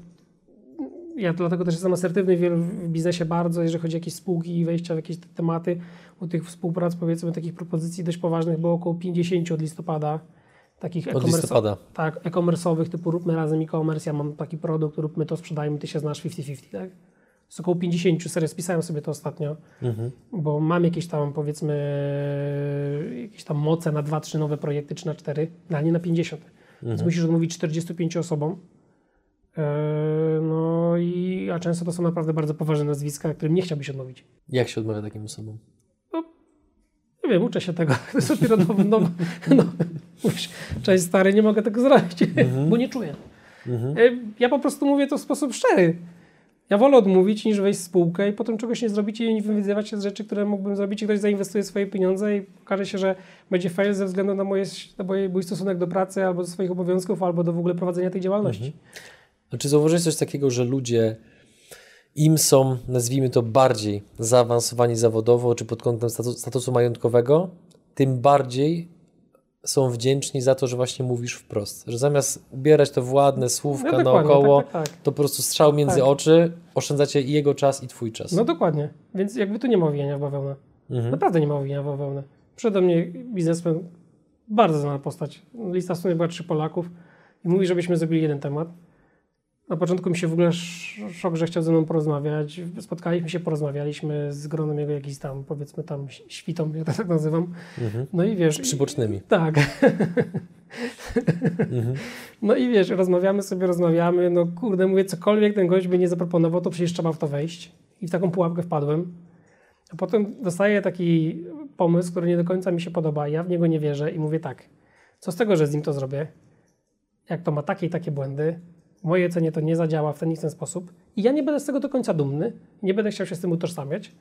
ja dlatego też jestem asertywny w, biznesie bardzo, jeżeli chodzi o jakieś spółki i wejścia w jakieś te tematy. U tych współprac, powiedzmy, takich propozycji dość poważnych było około 50 od listopada. Takich Od e-commerce- listopada. Tak, e-commerce'owych typu róbmy razem e-commerce, ja mam taki produkt, róbmy to, sprzedajmy, ty się znasz 50-50, tak? Jest około 50, serio, spisałem sobie to ostatnio, Mhm. bo mam jakieś tam, powiedzmy, jakieś tam moce na 2-3 nowe projekty, czy na 4, no, a nie na 50. Więc musisz odmówić 45 osobom. Eee, No i a często to są naprawdę bardzo poważne nazwiska, którym nie chciałbyś odmówić. Jak się odmawia takim osobom? Nie wiem, uczę się tego. To jest dopiero no, no, no, mówisz, cześć stary, nie mogę tego zrobić, bo nie czuję. E, Ja po prostu mówię to w sposób szczery. Ja wolę odmówić, niż wejść w spółkę i potem czegoś nie zrobić i nie wywiązywać się z rzeczy, które mógłbym zrobić i ktoś zainwestuje swoje pieniądze i okaże się, że będzie fail ze względu na, moje, na moje, mój stosunek do pracy albo do swoich obowiązków, albo do w ogóle prowadzenia tej działalności. Znaczy zauważyłeś coś takiego, że ludzie im są, nazwijmy to, bardziej zaawansowani zawodowo, czy pod kątem statu- statusu majątkowego, tym bardziej są wdzięczni za to, że właśnie mówisz wprost. Że zamiast ubierać to w ładne słówka No naokoło, tak, tak, tak. to po prostu strzał między Tak. oczy, oszczędzacie i jego czas i twój czas. No dokładnie. Więc jakby tu nie ma owijania w bawełnę. Mhm. Naprawdę nie ma owijania w bawełnę. Przede mnie biznesmen, bardzo znana postać. Lista słynnych była trzy Polaków i mówi, żebyśmy zrobili jeden temat. Na początku mi się w ogóle sz- szok, że chciał ze mną porozmawiać. Spotkaliśmy się, porozmawialiśmy z gronem jego jakiś tam, powiedzmy tam świtą, ja to tak nazywam. Mhm. No i wiesz... Przybocznymi. Tak. No i wiesz, rozmawiamy sobie, rozmawiamy, no kurde, mówię, cokolwiek ten gość by nie zaproponował, to przecież trzeba w to wejść. I w taką pułapkę wpadłem. A potem dostaję taki pomysł, który nie do końca mi się podoba, ja w niego nie wierzę i mówię tak, co z tego, że z nim to zrobię, jak to ma takie i takie błędy, w mojej ocenie to nie zadziała w ten i ten sposób, i ja nie będę z tego do końca dumny, nie będę chciał się z tym utożsamiać,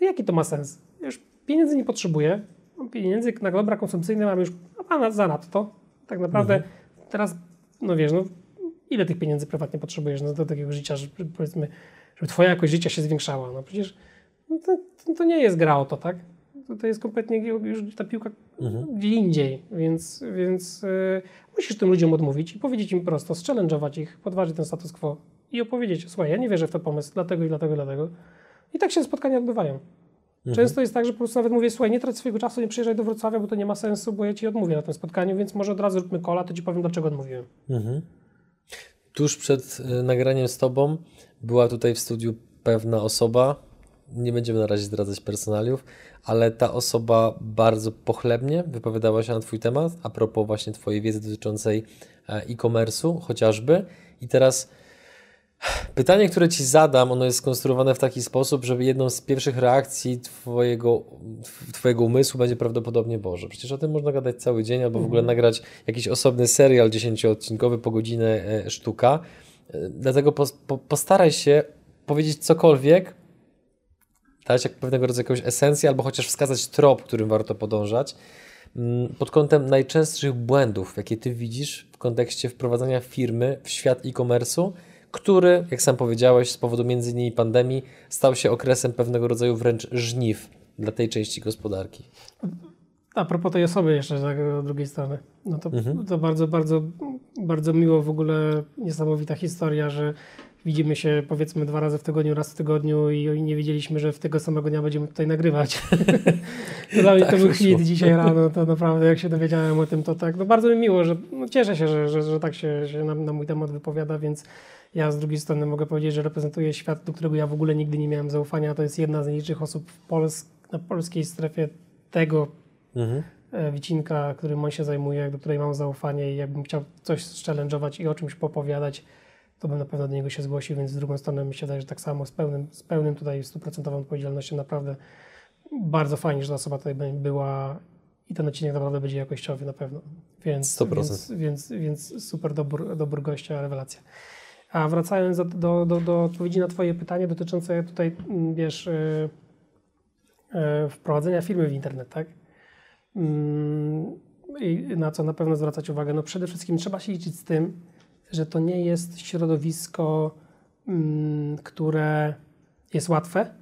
no jaki to ma sens? Już pieniędzy nie potrzebuję, pieniędzy na dobra konsumpcyjne mam już a zanadto. Tak naprawdę mhm. teraz, no wiesz, no, ile tych pieniędzy prywatnie potrzebujesz no, do takiego życia, że powiedzmy, żeby twoja jakość życia się zwiększała. No przecież no, to, to, nie jest gra o to, tak? To, to jest kompletnie już ta piłka mhm. gdzie indziej, więc, więc yy, musisz tym ludziom odmówić i powiedzieć im prosto, zchallenge'ować ich, podważyć ten status quo i opowiedzieć, słuchaj, ja nie wierzę w ten pomysł, dlatego i dlatego i dlatego. I tak się spotkania odbywają. Mhm. Często jest tak, że po prostu nawet mówię, słuchaj, nie trać swojego czasu, nie przyjeżdżaj do Wrocławia, bo to nie ma sensu, bo ja ci odmówię na tym spotkaniu, więc może od razu zróbmy kola, to ci powiem, dlaczego odmówiłem. Mhm. Tuż przed y, nagraniem z tobą była tutaj w studiu pewna osoba, nie będziemy na razie zdradzać personaliów, ale ta osoba bardzo pochlebnie wypowiadała się na Twój temat a propos właśnie Twojej wiedzy dotyczącej e, e-commerce'u chociażby. I teraz Pytanie, które Ci zadam, ono jest skonstruowane w taki sposób, żeby jedną z pierwszych reakcji twojego, twojego umysłu będzie prawdopodobnie Boże. Przecież o tym można gadać cały dzień, albo w ogóle mhm. nagrać jakiś osobny serial dziesięcioodcinkowy po godzinę e, sztuka. E, dlatego po, po, postaraj się powiedzieć cokolwiek, dać jak pewnego rodzaju jakąś esencję, albo chociaż wskazać trop, którym warto podążać, mm, pod kątem najczęstszych błędów, jakie Ty widzisz w kontekście wprowadzania firmy w świat e-commerce'u, który, jak sam powiedziałeś, z powodu między innymi pandemii, stał się okresem pewnego rodzaju wręcz żniw dla tej części gospodarki. A propos tej osoby jeszcze tak, z drugiej strony, no to, mhm. to bardzo, bardzo, bardzo miło w ogóle, niesamowita historia, że widzimy się powiedzmy dwa razy w tygodniu, raz w tygodniu i nie wiedzieliśmy, że w tego samego dnia będziemy tutaj nagrywać. to dla mnie tak, to był hit dzisiaj rano, to naprawdę jak się dowiedziałem o tym, to tak, no bardzo mi miło, że no cieszę się, że, że, że tak się, się na, na mój temat wypowiada, więc ja z drugiej strony mogę powiedzieć, że reprezentuję świat, do którego ja w ogóle nigdy nie miałem zaufania. To jest jedna z nielicznych osób w Pols na polskiej strefie tego mhm. E, wycinka, którym on się zajmuje, do której mam zaufanie i jakbym chciał coś challenge'ować i o czymś popowiadać, to bym na pewno do niego się zgłosił, więc z drugą stronę mi się wydaje, że tak samo z pełnym, z pełnym tutaj stuprocentową odpowiedzialnością naprawdę bardzo fajnie, że ta osoba tutaj była i ten odcinek naprawdę będzie jakościowy na pewno. Więc, 100%. więc, więc, więc super dobór, dobór gościa, rewelacja. A wracając do, do, do, do odpowiedzi na Twoje pytanie dotyczące tutaj, mm, wiesz, yy, yy, wprowadzenia firmy w internet, tak? Yy, na co na pewno zwracać uwagę? No przede wszystkim trzeba się liczyć z tym, że to nie jest środowisko, mm, które jest łatwe,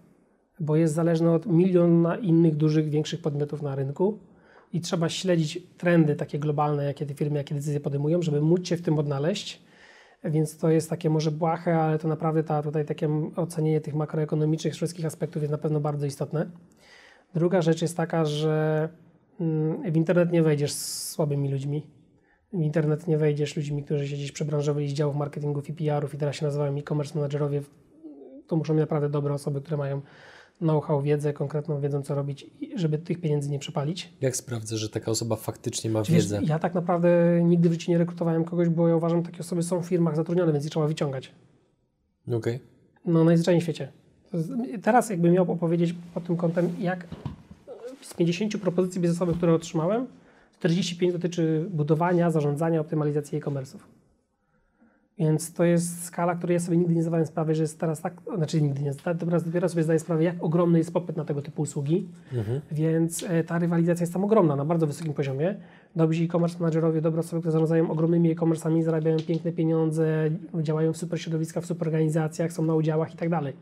bo jest zależne od miliona innych dużych, większych podmiotów na rynku i trzeba śledzić trendy takie globalne, jakie te firmy, jakie decyzje podejmują, żeby móc się w tym odnaleźć więc to jest takie może błahe, ale to naprawdę ta, tutaj takie ocenienie tych makroekonomicznych wszystkich aspektów jest na pewno bardzo istotne. Druga rzecz jest taka, że mm, w internet nie wejdziesz z słabymi ludźmi. W internet nie wejdziesz ludźmi, którzy się gdzieś przebranżowali z działów marketingów i PR-ów i teraz się nazywają e-commerce managerowie. To muszą być naprawdę dobre osoby, które mają know-how, wiedzę, konkretną wiedzą, co robić, żeby tych pieniędzy nie przepalić. Jak sprawdzę, że taka osoba faktycznie ma Wiesz, wiedzę? Ja tak naprawdę nigdy w życiu nie rekrutowałem kogoś, bo ja uważam, że takie osoby są w firmach zatrudnione, więc je trzeba wyciągać. Okej. Okay. No, najzwyczajniej w świecie. Teraz jakbym miał opowiedzieć pod tym kątem, jak z 50 propozycji biznesowych, które otrzymałem, 45 dotyczy budowania, zarządzania, optymalizacji e-commerce'ów. Więc to jest skala, której ja sobie nigdy nie zdawałem sprawy, że jest teraz tak, znaczy nigdy nie teraz dopiero sobie zdaję sprawę, jak ogromny jest popyt na tego typu usługi, mhm. więc e, ta rywalizacja jest tam ogromna, na bardzo wysokim poziomie. Dobrzy e-commerce managerowie, dobre osoby, które zarządzają ogromnymi e-commerce'ami, zarabiają piękne pieniądze, działają w super środowiskach, w super organizacjach, są na udziałach i tak dalej.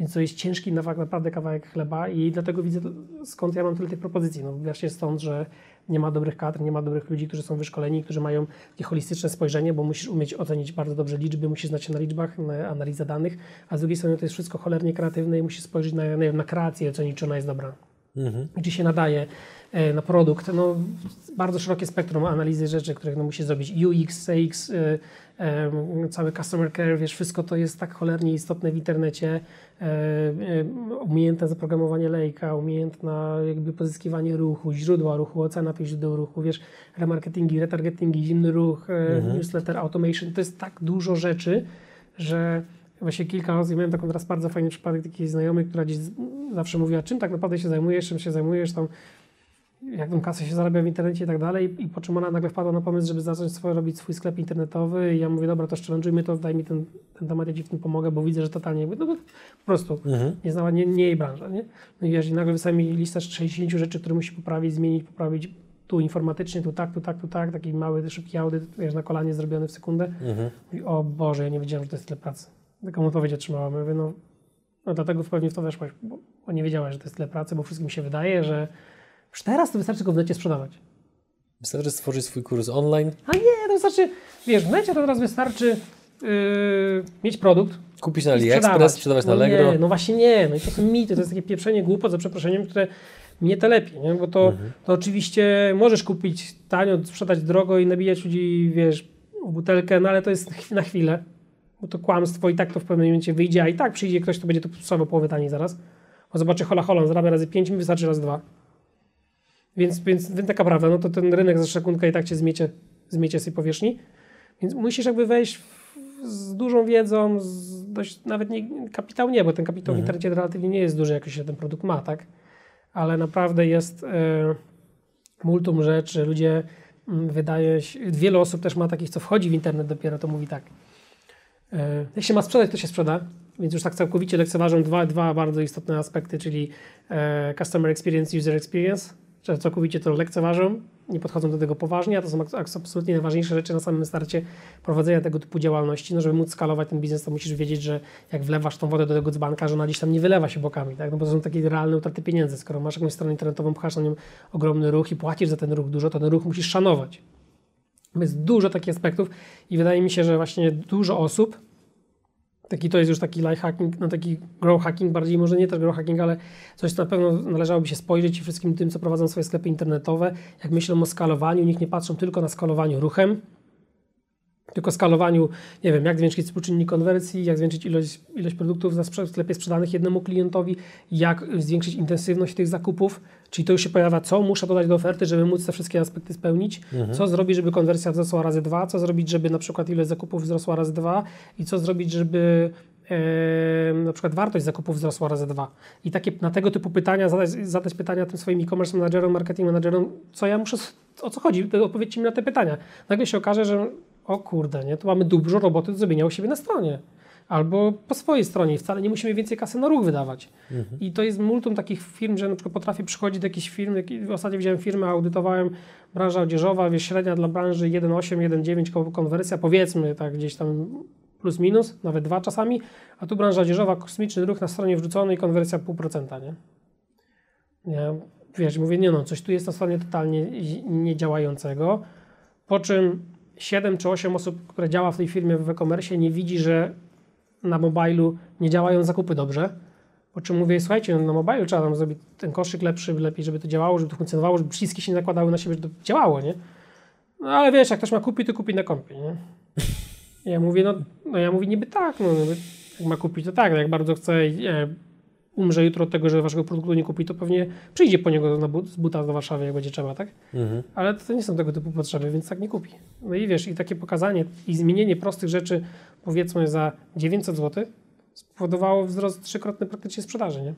Więc to jest ciężki naprawdę kawałek chleba i dlatego widzę, skąd ja mam tyle tych propozycji. No właśnie stąd, że nie ma dobrych kadr, nie ma dobrych ludzi, którzy są wyszkoleni, którzy mają takie holistyczne spojrzenie, bo musisz umieć ocenić bardzo dobrze liczby, musisz znać się na liczbach, na analizę danych, a z drugiej strony to jest wszystko cholernie kreatywne i musisz spojrzeć na, na, na kreację i ocenić, czy ona jest dobra. Mhm. Gdzie się nadaje na produkt. No, bardzo szerokie spektrum analizy rzeczy, których no, musi zrobić UX, CX, cały customer care, wiesz, wszystko to jest tak cholernie istotne w internecie. Umiejętne zaprogramowanie lejka, umiejętne jakby pozyskiwanie ruchu, źródła ruchu, ocena tych źródeł ruchu, wiesz, remarketingi, retargetingi, zimny ruch, mhm. newsletter, automation, to jest tak dużo rzeczy, że właśnie kilka razy miałem taką teraz bardzo fajny przypadek takiej znajomej, która gdzieś zawsze mówiła, czym tak naprawdę się zajmujesz, czym się zajmujesz, tam jak tą kasę się zarabia w internecie i tak dalej, i po czym ona nagle wpadła na pomysł, żeby zacząć swoje, robić swój sklep internetowy i ja mówię, dobra, to challenge'ujmy to, daj mi ten, ten temat, ja Ci w tym pomogę, bo widzę, że totalnie, no bo po prostu Mhm. nie znała, nie, nie jej branża, nie? No i wiesz, i nagle wysłali mi listę z 60 rzeczy, które musi poprawić, zmienić, poprawić, tu informatycznie, tu tak, tu tak, tu tak, taki mały, szybki audyt, wiesz, na kolanie zrobiony w sekundę. Mhm. I o Boże, ja nie wiedziałem, że to jest tyle pracy. Taką odpowiedź otrzymałam. Ja mówię, no, no dlatego pewnie w to weszłaś, bo, bo nie wiedziałaś, że to jest tyle pracy, bo wszystkim się wydaje, że już teraz to wystarczy go w necie sprzedawać. Wystarczy stworzyć swój kurs online, A nie, to wystarczy, wiesz, w necie to teraz wystarczy yy, mieć produkt, kupić na AliExpress, sprzedawać na no Allegro. Nie, no właśnie nie, no i to są mity, to jest takie pieprzenie głupot, za przeproszeniem, które mnie telepie, nie? bo to, Mhm. to oczywiście możesz kupić tanio, sprzedać drogo i nabijać ludzi, wiesz, butelkę, no ale to jest na chwilę, bo to kłamstwo i tak to w pewnym momencie wyjdzie, a i tak przyjdzie ktoś, kto będzie to sprzedawał połowę taniej zaraz, bo zobaczy hola hola, zarabia razy 5, mi wystarczy razy 2. Więc, więc, więc taka prawda, no to ten rynek za sekundkę i tak cię zmiecie, zmiecie z tej powierzchni, więc musisz jakby wejść w, z dużą wiedzą, z dość, nawet nie, kapitał nie, bo ten kapitał w internecie relatywnie nie jest duży, jak się ten produkt ma, tak? Ale naprawdę jest e, multum rzeczy, ludzie mm, wydaje się, wiele osób też ma takich, co wchodzi w internet dopiero, to mówi tak, e, jak się ma sprzedać, to się sprzeda, więc już tak całkowicie lekceważą dwa, dwa bardzo istotne aspekty, czyli e, customer experience, user experience, że całkowicie to lekceważą, nie podchodzą do tego poważnie, a to są absolutnie najważniejsze rzeczy na samym starcie prowadzenia tego typu działalności. No, żeby móc skalować ten biznes, to musisz wiedzieć, że jak wlewasz tą wodę do tego dzbanka, że ona gdzieś tam nie wylewa się bokami, tak? no bo to są takie realne utraty pieniędzy. Skoro masz jakąś stronę internetową, pchasz na nią ogromny ruch i płacisz za ten ruch dużo, to ten ruch musisz szanować. Jest dużo takich aspektów i wydaje mi się, że właśnie dużo osób Taki to jest już taki life hacking, no taki grow hacking, bardziej może nie też grow hacking, ale coś, co na pewno należałoby się spojrzeć i wszystkim tym, co prowadzą swoje sklepy internetowe, jak myślą o skalowaniu, niech nie patrzą tylko na skalowaniu ruchem, tylko skalowaniu, nie wiem, jak zwiększyć współczynnik konwersji, jak zwiększyć ilość, ilość produktów na sklepie sprzedanych jednemu klientowi, jak zwiększyć intensywność tych zakupów, czyli to już się pojawia, co muszę dodać do oferty, żeby móc te wszystkie aspekty spełnić, co zrobić, żeby konwersja wzrosła razy dwa, co zrobić, żeby na przykład ilość zakupów wzrosła razy dwa? I co zrobić, żeby e, na przykład wartość zakupów wzrosła razy dwa. I takie, na tego typu pytania zadać, zadać pytania tym swoim e-commerce managerom, marketing managerom, co ja muszę, o co chodzi, odpowiedzcie mi na te pytania. Nagle się okaże, że o kurde, nie, to mamy dużo roboty do zrobienia u siebie na stronie. Albo po swojej stronie i wcale nie musimy więcej kasy na ruch wydawać. I to jest multum takich firm, że na przykład potrafię przychodzić do jakichś firm, jak- ostatnio widziałem firmę, audytowałem branża odzieżowa, wiesz, średnia dla branży 1,8, 1,9 ko- konwersja, powiedzmy tak gdzieś tam plus minus, nawet dwa czasami, a tu branża odzieżowa, kosmiczny ruch na stronie wrzucony i konwersja 0,5%, nie? nie? Wiesz, mówię, nie no, coś tu jest na stronie totalnie niedziałającego, po czym 7 czy 8 osób, które działa w tej firmie w e-commerce nie widzi, że na mobilu nie działają zakupy dobrze, po czym mówię, słuchajcie, no na mobilu trzeba tam zrobić ten koszyk lepszy, lepiej, żeby to działało, żeby to funkcjonowało, żeby przyciski się nakładały na siebie, żeby to działało, nie? No ale wiesz, jak ktoś ma kupić, to kupi na kompie, nie? Ja mówię, no, no ja mówię niby tak, no jak ma kupić, to tak, no jak bardzo chce nie, umrze jutro od tego, że waszego produktu nie kupi, to pewnie przyjdzie po niego na but, z buta do Warszawy, jak będzie trzeba, tak? Mhm. Ale to nie są tego typu potrzeby, więc tak nie kupi. No i wiesz, i takie pokazanie i zmienienie prostych rzeczy, powiedzmy za 900 zł, spowodowało wzrost trzykrotny praktycznie sprzedaży, nie?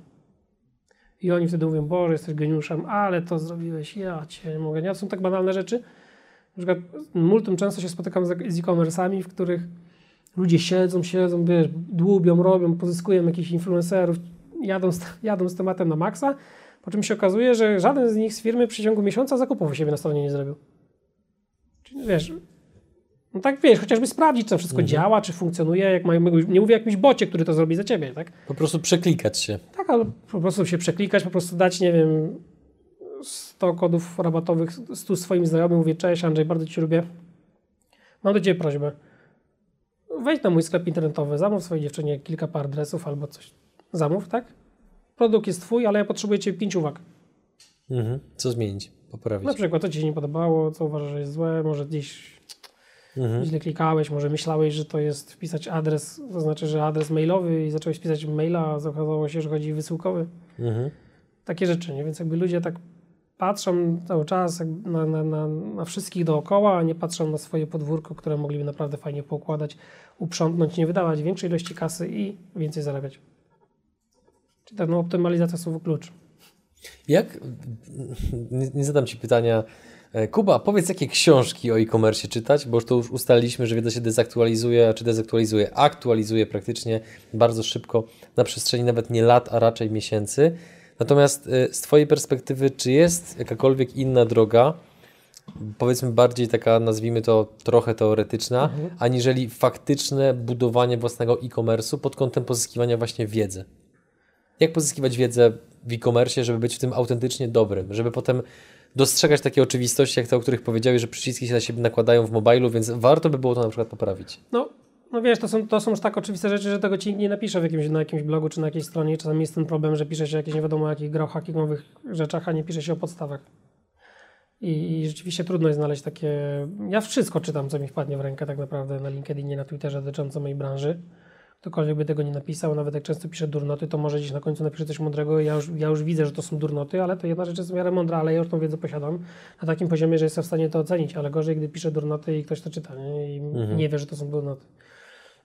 I oni wtedy mówią, Boże, jesteś geniuszem, ale to zrobiłeś, ja cię nie mogę. Nie, są tak banalne rzeczy. Na przykład multum często się spotykam z z e-commerce'ami, w których ludzie siedzą, siedzą, wiesz, dłubią, robią, pozyskują jakichś influencerów, jadą z, jadą z tematem na maksa, po czym się okazuje, że żaden z nich z firmy w przeciągu miesiąca zakupów u siebie na stronie nie zrobił. Czyli wiesz, no tak wiesz, chociażby sprawdzić, czy to wszystko działa, czy funkcjonuje, jak mają, nie mówię o jakimś bocie, który to zrobi za ciebie, tak? Po prostu przeklikać się. Tak, ale po prostu się przeklikać, po prostu dać, nie wiem, 100 kodów rabatowych 100 swoim znajomym, mówię, cześć Andrzej, bardzo Cię lubię. Mam do Ciebie prośbę. Wejdź na mój sklep internetowy, zamów swojej dziewczynie kilka par dresów albo coś. Zamów, tak? Produkt jest Twój, ale ja potrzebuję Cię pięć uwag. Mhm. Co zmienić? Poprawić. Na przykład, co Ci się nie podobało, co uważasz, że jest złe, może gdzieś Mhm. źle klikałeś, może myślałeś, że to jest wpisać adres, to znaczy, że adres mailowy i zacząłeś pisać maila, a okazało się, że chodzi wysyłkowy. Mhm. takie rzeczy, nie? Więc jakby ludzie tak patrzą cały czas na, na, na, na wszystkich dookoła, a nie patrzą na swoje podwórko, które mogliby naprawdę fajnie poukładać, uprzątnąć, nie wydawać większej ilości kasy i więcej zarabiać. Ta no, optymalizacja słowo klucz. Jak, nie, nie zadam Ci pytania, e, Kuba, powiedz jakie książki o e-commerce czytać, bo to już ustaliliśmy, że wiedza się dezaktualizuje, czy dezaktualizuje, aktualizuje praktycznie bardzo szybko na przestrzeni nawet nie lat, a raczej miesięcy. Natomiast e, z Twojej perspektywy, czy jest jakakolwiek inna droga, powiedzmy bardziej taka, nazwijmy to trochę teoretyczna, mhm. aniżeli faktyczne budowanie własnego e-commerce'u pod kątem pozyskiwania właśnie wiedzy? Jak pozyskiwać wiedzę w e-commerce, żeby być w tym autentycznie dobrym, żeby potem dostrzegać takie oczywistości, jak te, o których powiedziałeś, że przyciski się na siebie nakładają w mobilu, więc warto by było to na przykład poprawić. No, no wiesz, to są, to są już tak oczywiste rzeczy, że tego ci nie napiszę w jakimś, na jakimś blogu czy na jakiejś stronie. Czasami jest ten problem, że pisze się jakieś nie wiadomo jakich grach hackingowych rzeczach, a nie pisze się o podstawach. I, I, rzeczywiście trudno jest znaleźć takie. Ja wszystko czytam, co mi wpadnie w rękę, tak naprawdę na LinkedInie, na Twitterze dotyczące mojej branży ktokolwiek by tego nie napisał, nawet jak często pisze durnoty, to może gdzieś na końcu napisze coś mądrego ja już, ja już widzę, że to są durnoty, ale to jedna rzecz jest w miarę mądra, ale ja już tą wiedzę posiadam na takim poziomie, że jestem w stanie to ocenić, ale gorzej, gdy pisze durnoty i ktoś to czyta nie? i mhm. nie wie, że to są durnoty.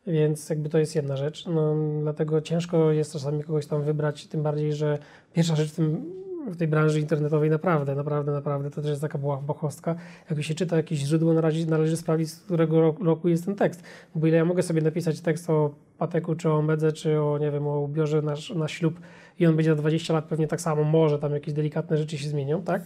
Więc jakby to jest jedna rzecz. No, dlatego ciężko jest czasami kogoś tam wybrać, tym bardziej, że pierwsza rzecz w tym w tej branży internetowej naprawdę, naprawdę, naprawdę, to też jest taka bochostka. Jak się czyta jakieś źródło, należy, należy sprawdzić, z którego roku jest ten tekst. Bo ile ja mogę sobie napisać tekst o Pateku, czy o Medze, czy o, nie wiem, o ubiorze na, na ślub i on będzie za 20 lat pewnie tak samo, może tam jakieś delikatne rzeczy się zmienią, tak?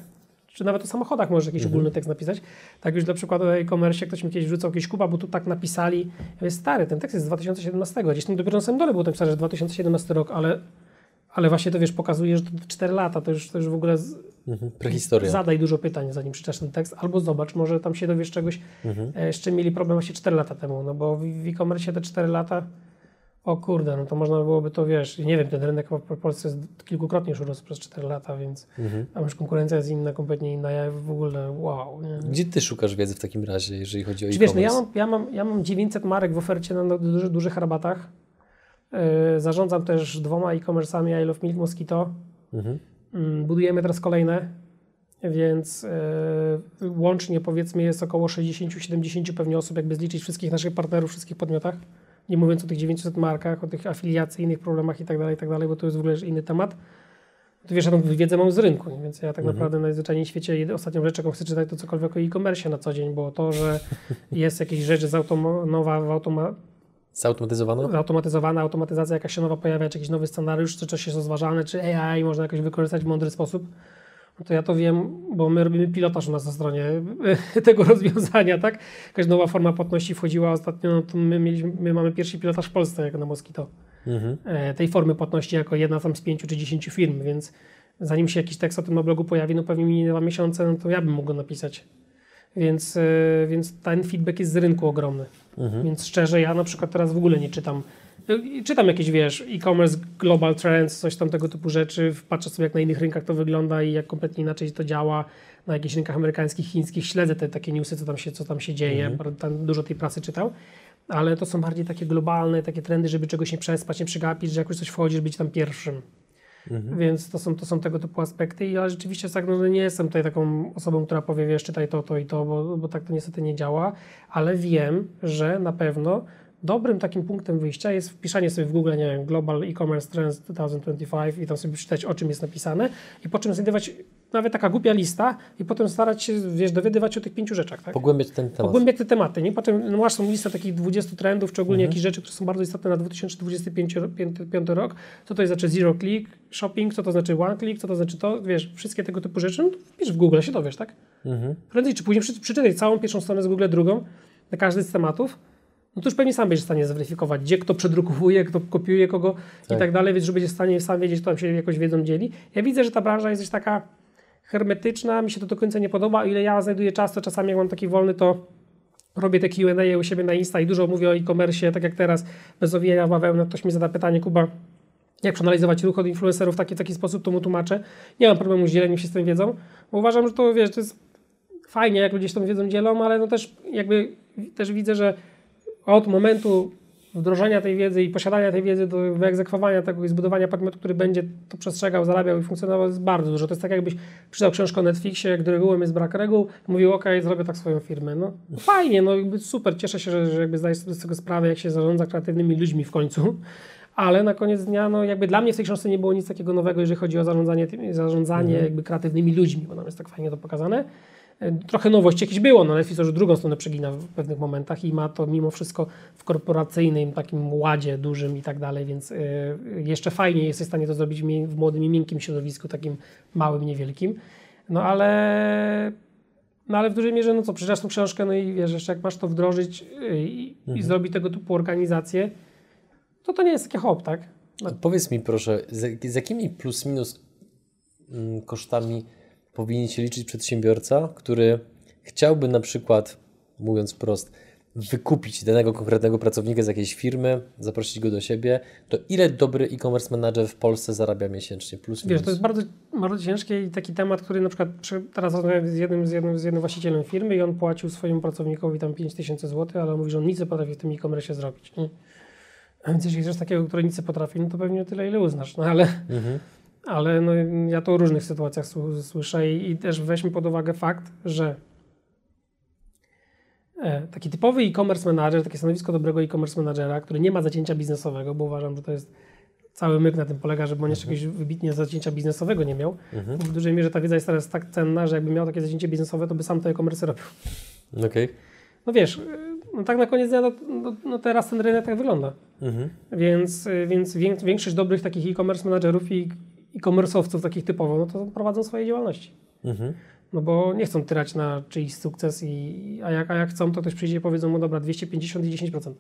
Czy nawet o samochodach możesz jakiś mhm. ogólny tekst napisać. Tak już dla przykładu o e-commerce ktoś mi kiedyś wrzucał jakieś kuba, bo tu tak napisali. Ja mówię, stary, ten tekst jest z 2017. Gdzieś tam dopiero na samym dole był ten że 2017 rok, ale ale właśnie to wiesz, pokazuje, że to 4 lata, to już, to już w ogóle z... mhm, prehistoria. Zadaj dużo pytań, zanim przeczytasz ten tekst, albo zobacz, może tam się dowiesz czegoś, mhm. E, jeszcze mieli problem właśnie 4 lata temu, no bo w e-commerce te 4 lata, o kurde, no to można byłoby to, wiesz, nie wiem, ten rynek w Polsce jest kilkukrotnie już urósł przez 4 lata, więc mhm. a już konkurencja jest inna, kompletnie inna, ja w ogóle wow. Nie? Gdzie ty szukasz wiedzy w takim razie, jeżeli chodzi o e-commerce? Wiesz, no ja mam, ja, mam, ja mam 900 marek w ofercie na dużych, dużych rabatach, zarządzam też dwoma e-commerce'ami I Love Milk Mosquito. Mhm. Mm, budujemy teraz kolejne, więc yy, łącznie powiedzmy jest około 60-70 pewnie osób, jakby zliczyć wszystkich naszych partnerów, wszystkich podmiotach. Nie mówiąc o tych 900 markach, o tych afiliacyjnych problemach i tak dalej, i tak dalej, bo to jest w ogóle inny temat. To wiesz, ja tą wiedzę mam z rynku, więc ja tak mhm. naprawdę najzwyczajniej w świecie ostatnią rzecz, jaką chcę czytać, to cokolwiek o e-commerce na co dzień, bo to, że jest jakieś rzecz z automa- nowa w automa Zautomatyzowana? Zautomatyzowana, automatyzacja jakaś się nowa pojawia, czy jakiś nowy scenariusz, czy coś jest rozważane, czy AI można jakoś wykorzystać w mądry sposób. No to ja to wiem, bo my robimy pilotaż u nas na stronie tego rozwiązania, tak? Jakaś nowa forma płatności wchodziła ostatnio, no to my, mieliśmy, my mamy pierwszy pilotaż w Polsce jako na Mosquito. Mhm. E, tej formy płatności jako jedna tam z pięciu czy dziesięciu firm, więc zanim się jakiś tekst o tym na blogu pojawi, no pewnie minie dwa miesiące, no to ja bym mógł go napisać. Więc, e, więc ten feedback jest z rynku ogromny. Mhm. Więc szczerze, ja na przykład teraz w ogóle nie czytam. Czytam jakieś, wiesz, e-commerce, global trends, coś tam tego typu rzeczy, patrzę sobie jak na innych rynkach to wygląda i jak kompletnie inaczej to działa na jakichś rynkach amerykańskich, chińskich, śledzę te takie newsy, co tam się, co tam się dzieje, mhm. tam dużo tej pracy czytał, ale to są bardziej takie globalne, takie trendy, żeby czegoś nie przespać, nie przegapić, że jakoś coś wchodzi, żeby być tam pierwszym. Mhm. Więc to są, to są tego typu aspekty i ja rzeczywiście tak, no, nie jestem tutaj taką osobą, która powie, wiesz, czytaj to, to i to, bo, bo tak to niestety nie działa, ale wiem, że na pewno dobrym takim punktem wyjścia jest wpisanie sobie w Google, nie wiem, Global E-Commerce Trends 2025 i tam sobie przeczytać, o czym jest napisane i po czym znajdować nawet taka głupia lista i potem starać się, wiesz, dowiadywać o tych pięciu rzeczach, tak? Pogłębiać ten temat. Pogłębiać te tematy, nie? Potem no, masz tą listę takich 20 trendów, czy ogólnie mhm. jakieś rzeczy, które są bardzo istotne na 2025 rok. Co to jest znaczy zero click shopping, co to znaczy one click, co to znaczy to, wiesz, wszystkie tego typu rzeczy, no wpisz w Google, się dowiesz, tak? Mhm. Prędzej czy później przeczytaj całą pierwszą stronę z Google, drugą, na każdy z tematów, no to już pewnie sam będziesz w stanie zweryfikować, gdzie kto przedrukowuje, kto kopiuje kogo tak. i tak dalej, więc że będziesz w stanie sam wiedzieć, kto tam się jakoś wiedzą dzieli. Ja widzę, że ta branża jest coś taka hermetyczna, mi się to do końca nie podoba, o ile ja znajduję czas, to czasami jak mam taki wolny, to robię te Q&A u siebie na Insta i dużo mówię o e-commerce, tak jak teraz, bez owijania bawełny, ktoś mi zada pytanie, Kuba, jak przeanalizować ruch od influencerów w taki, taki sposób, to mu tłumaczę. Nie mam problemu z dzieleniem się z tą wiedzą, bo uważam, że to, wiesz, to jest fajnie, jak ludzie się tą wiedzą dzielą, ale no też jakby też widzę, że od momentu wdrożenia tej wiedzy i posiadania tej wiedzy do wyegzekwowania tego i zbudowania podmiotu, który będzie to przestrzegał, zarabiał i funkcjonował jest bardzo dużo. To jest tak jakbyś przydał książkę o Netflixie, gdy regułem jest brak reguł, mówił ok, zrobię tak swoją firmę. No fajnie, no jakby super, cieszę się, że, że jakby zdajesz sobie z tego sprawę, jak się zarządza kreatywnymi ludźmi w końcu, ale na koniec dnia, no jakby dla mnie w tej książce nie było nic takiego nowego, jeżeli chodzi o zarządzanie, tymi- zarządzanie Mhm. jakby kreatywnymi ludźmi, bo tam jest tak fajnie to pokazane. E, Trochę nowości jakieś było, no Netflix już drugą stronę przegina w pewnych momentach i ma to mimo wszystko w korporacyjnym takim ładzie dużym i tak dalej, więc y, jeszcze fajniej jesteś w stanie to zrobić w młodym i miękkim środowisku, takim małym, niewielkim. No ale no ale w dużej mierze, no co, przeczytasz tą książkę, no i wiesz, jeszcze jak masz to wdrożyć y, i, i zrobić tego typu organizację, to to nie jest takie hop, tak? A Powiedz mi proszę, z, z jakimi plus minus mm, kosztami powinien się liczyć przedsiębiorca, który chciałby na przykład, mówiąc wprost, wykupić danego konkretnego pracownika z jakiejś firmy, zaprosić go do siebie, to ile dobry e-commerce manager w Polsce zarabia miesięcznie? Plus minus. Wiesz, to jest bardzo, bardzo ciężkie i taki temat, który na przykład przy, teraz rozmawiałem z jednym, z, jednym, z jednym właścicielem firmy i on płacił swojemu pracownikowi tam 5 tysięcy złotych, ale on mówi, że on nic nie potrafi w tym e-commerce zrobić. Nie? A więc jeśli chcesz takiego, który nic nie potrafi, no to pewnie tyle, ile uznasz. No ale, Mhm. Ale no, ja to w różnych sytuacjach sł- słyszę i, i też weźmy pod uwagę fakt, że e, taki typowy e-commerce manager, takie stanowisko dobrego e-commerce managera, który nie ma zacięcia biznesowego, bo uważam, że to jest cały myk na tym polega, żeby on jeszcze jakiegoś wybitnie zacięcia biznesowego nie miał. Mhm. W dużej mierze ta wiedza jest teraz tak cenna, że jakby miał takie zacięcie biznesowe, to by sam te e-commerce robił. Okej. No wiesz, y, no tak na koniec dnia, no, no, no teraz ten rynek tak wygląda. Mhm. Więc, y, więc wię- większość dobrych takich e-commerce managerów i e-commerce'owców takich typowo, no to prowadzą swoje działalności. Mhm. No bo nie chcą tyrać na czyjś sukces, i, a, jak, a jak chcą, to ktoś przyjdzie i powiedzą mu, dobra, 250 i 10%.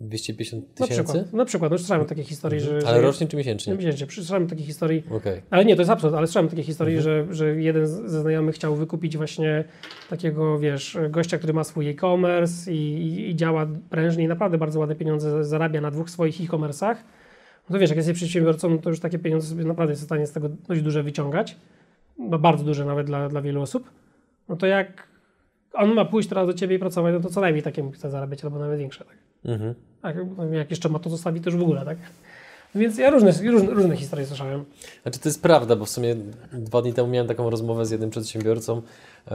250 Na tysięcy? przykład, na przykład, no słyszałem takie historie, że... Ale że rocznie czy Nie miesięcznie? miesięcznie, słyszałem takie historii, Okej. Ale nie, to jest absurd, ale słyszałem takie historie, Mhm. że, że jeden ze znajomych chciał wykupić właśnie takiego, wiesz, gościa, który ma swój e-commerce i, i, i działa prężnie i naprawdę bardzo ładne pieniądze zarabia na dwóch swoich e-commerce'ach. No to wiesz, jak jesteś przedsiębiorcą, no to już takie pieniądze sobie naprawdę jest w stanie z tego dość duże wyciągać. No bardzo duże nawet dla, dla wielu osób. No to jak on ma pójść teraz do ciebie i pracować, no to co najmniej takie chce zarabiać, albo nawet większe, tak? Mhm. A jak jeszcze ma to zostawić, to już w ogóle, tak? Więc ja różne, różne, różne historie słyszałem. Znaczy to jest prawda, bo w sumie dwa dni temu miałem taką rozmowę z jednym przedsiębiorcą. E,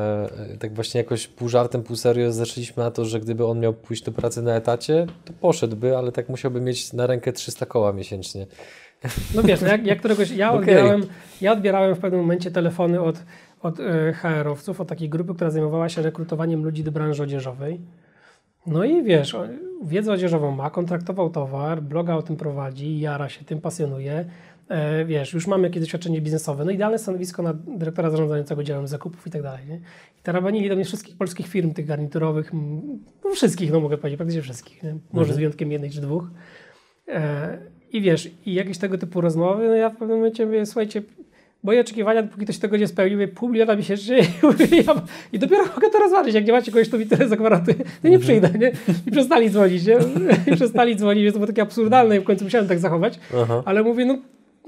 e, tak właśnie jakoś pół żartem, pół serio zeszliśmy na to, że gdyby on miał pójść do pracy na etacie, to poszedłby, ale tak musiałby mieć na rękę 300 koła miesięcznie. No wiesz, no jak, jak któregoś, ja, odbierałem, ja odbierałem w pewnym momencie telefony od, od e, HR-owców, od takiej grupy, która zajmowała się rekrutowaniem ludzi do branży odzieżowej. No i wiesz, wiedzę odzieżową ma, kontraktował towar, bloga o tym prowadzi, jara się tym, pasjonuje. E, wiesz, już mamy jakieś doświadczenie biznesowe, no idealne stanowisko na dyrektora zarządzającego działem zakupów i tak dalej. Nie? I tarabanili do mnie wszystkich polskich firm, tych garniturowych, no wszystkich, no mogę powiedzieć, praktycznie wszystkich. Nie? Może z wyjątkiem jednej czy dwóch. E, I wiesz, i jakieś tego typu rozmowy, no ja w pewnym momencie mówię, słuchajcie, moje oczekiwania, dopóki ktoś tego nie spełnił, mówię, pół miliona miesięcznie i, mówię, ja, i dopiero mogę to rozważyć, jak nie macie kogoś, kto mi tyle zagwarantuje, to nie przyjdę, nie? I przestali dzwonić, nie? I przestali dzwonić, więc to było takie absurdalne i w końcu musiałem tak zachować, Aha. ale mówię, no,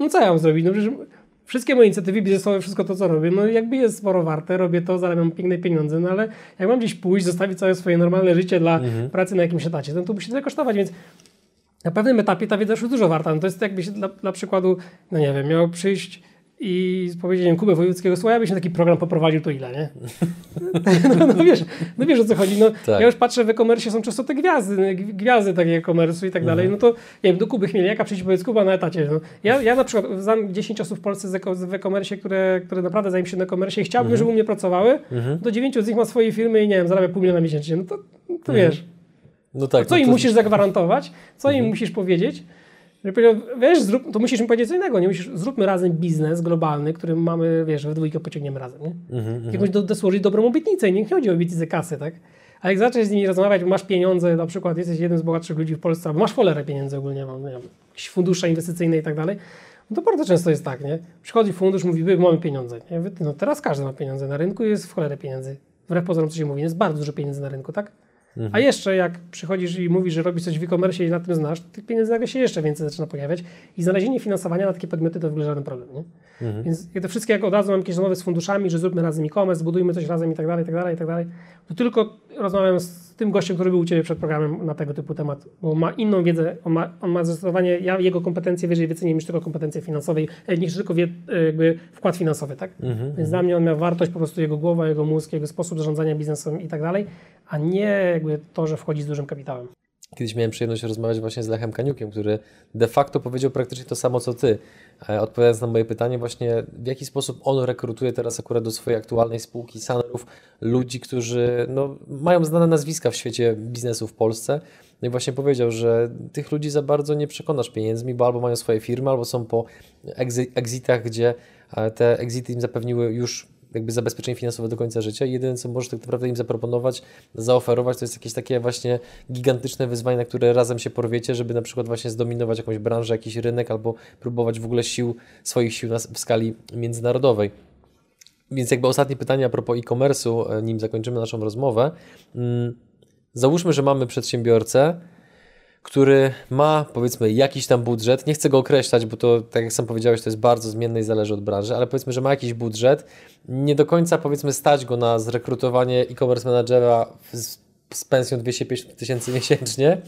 no co ja mam zrobić, no przecież wszystkie moje inicjatywy biznesowe, wszystko to, co robię, no jakby jest sporo warte, robię to, zarabiam piękne pieniądze, no ale jak mam gdzieś pójść, zostawić całe swoje normalne życie dla pracy na jakimś etacie, no to musi tyle kosztować, więc na pewnym etapie ta wiedza już jest dużo warta. No to jest jakbyś dla, dla przykładu, no nie wiem, miał przyjść i z powiedzeniem Kuby Wojewódzkiego, słuchaj, abyś na taki program poprowadził, to ile, nie? No, no, wiesz, no wiesz o co chodzi. No, Tak. Ja już patrzę w e-commerce są często te gwiazdy, gwi- gwiazdy takie e-commerce i tak dalej. No to nie wiem, do Kuby Chmieliaka przyjść powiedz Kuba na etacie. No. Ja, ja na przykład znam 10 osób w Polsce w e-commerce, które, które naprawdę zajmują się na e-commerce i chciałbym, żeby u mnie pracowały. Do 9 z nich ma swoje firmy i nie wiem, zarabia pół miliona miesięcznie. No to, to wiesz. No tak. Co no im to- musisz zagwarantować? Co im musisz powiedzieć? Że powiedział, wiesz, zrób, to musisz im powiedzieć co innego. Nie musisz, zróbmy razem biznes globalny, który mamy, wiesz, we dwójkę pociągniemy razem, nie? Mhm, Jakąś do, dosłużyć dobrą obietnicę. Nie chodzi o obietnicę kasy, tak? A jak zaczniesz z nimi rozmawiać, bo masz pieniądze, na przykład jesteś jednym z bogatszych ludzi w Polsce, albo masz cholerę pieniędzy ogólnie, mam, nie wiem, jakieś fundusze inwestycyjne i tak dalej, no to bardzo często jest tak, nie? Przychodzi fundusz, mówi, my mamy pieniądze. Nie? No teraz każdy ma pieniądze na rynku i jest w cholerę pieniędzy. Wbrew pozorom, co się mówi, jest bardzo dużo pieniędzy na rynku, tak? A jeszcze jak przychodzisz i mówisz, że robisz coś w e-commerce i na tym znasz, to tych pieniędzy nagle się jeszcze więcej zaczyna pojawiać i znalezienie finansowania na takie podmioty to w ogóle żaden problem, nie? Więc ja te wszystkie, jak od razu mam jakieś rozmowy z funduszami, że zróbmy razem e-commerce, zbudujmy coś razem i tak dalej, i tak dalej, i tak dalej, to tylko rozmawiam z tym gościem, który był u Ciebie przed programem na tego typu temat, bo ma inną wiedzę, on ma, on ma zdecydowanie, ja jego kompetencje wyżej wycenię niż tylko kompetencje finansowej, e, niż tylko wie, e, jakby wkład finansowy, tak? Więc dla mnie on miał wartość po prostu jego głowa, jego mózg, jego sposób zarządzania biznesem i tak dalej, a nie jakby to, że wchodzi z dużym kapitałem. Kiedyś miałem przyjemność rozmawiać właśnie z Lechem Kaniukiem, który de facto powiedział praktycznie to samo co ty. E, odpowiadając na moje pytanie, właśnie w jaki sposób on rekrutuje teraz akurat do swojej aktualnej spółki Sunroof ludzi, którzy no, mają znane nazwiska w świecie biznesu w Polsce. No i właśnie powiedział, że tych ludzi za bardzo nie przekonasz pieniędzmi, bo albo mają swoje firmy, albo są po exitach, gdzie e, te exity im zapewniły już jakby zabezpieczenie finansowe do końca życia. Jedyne, co możesz tak naprawdę im zaproponować, zaoferować, to jest jakieś takie właśnie gigantyczne wyzwanie, na które razem się porwiecie, żeby na przykład właśnie zdominować jakąś branżę, jakiś rynek, albo próbować w ogóle sił, swoich sił w skali międzynarodowej. Więc jakby ostatnie pytanie a propos e-commerce'u, e, nim zakończymy naszą rozmowę. Mm, załóżmy, że mamy przedsiębiorcę, który ma powiedzmy jakiś tam budżet, nie chcę go określać, bo to tak jak sam powiedziałeś, to jest bardzo zmienne i zależy od branży, ale powiedzmy, że ma jakiś budżet, nie do końca powiedzmy stać go na zrekrutowanie e-commerce managera z, z pensją 250 tysięcy miesięcznie,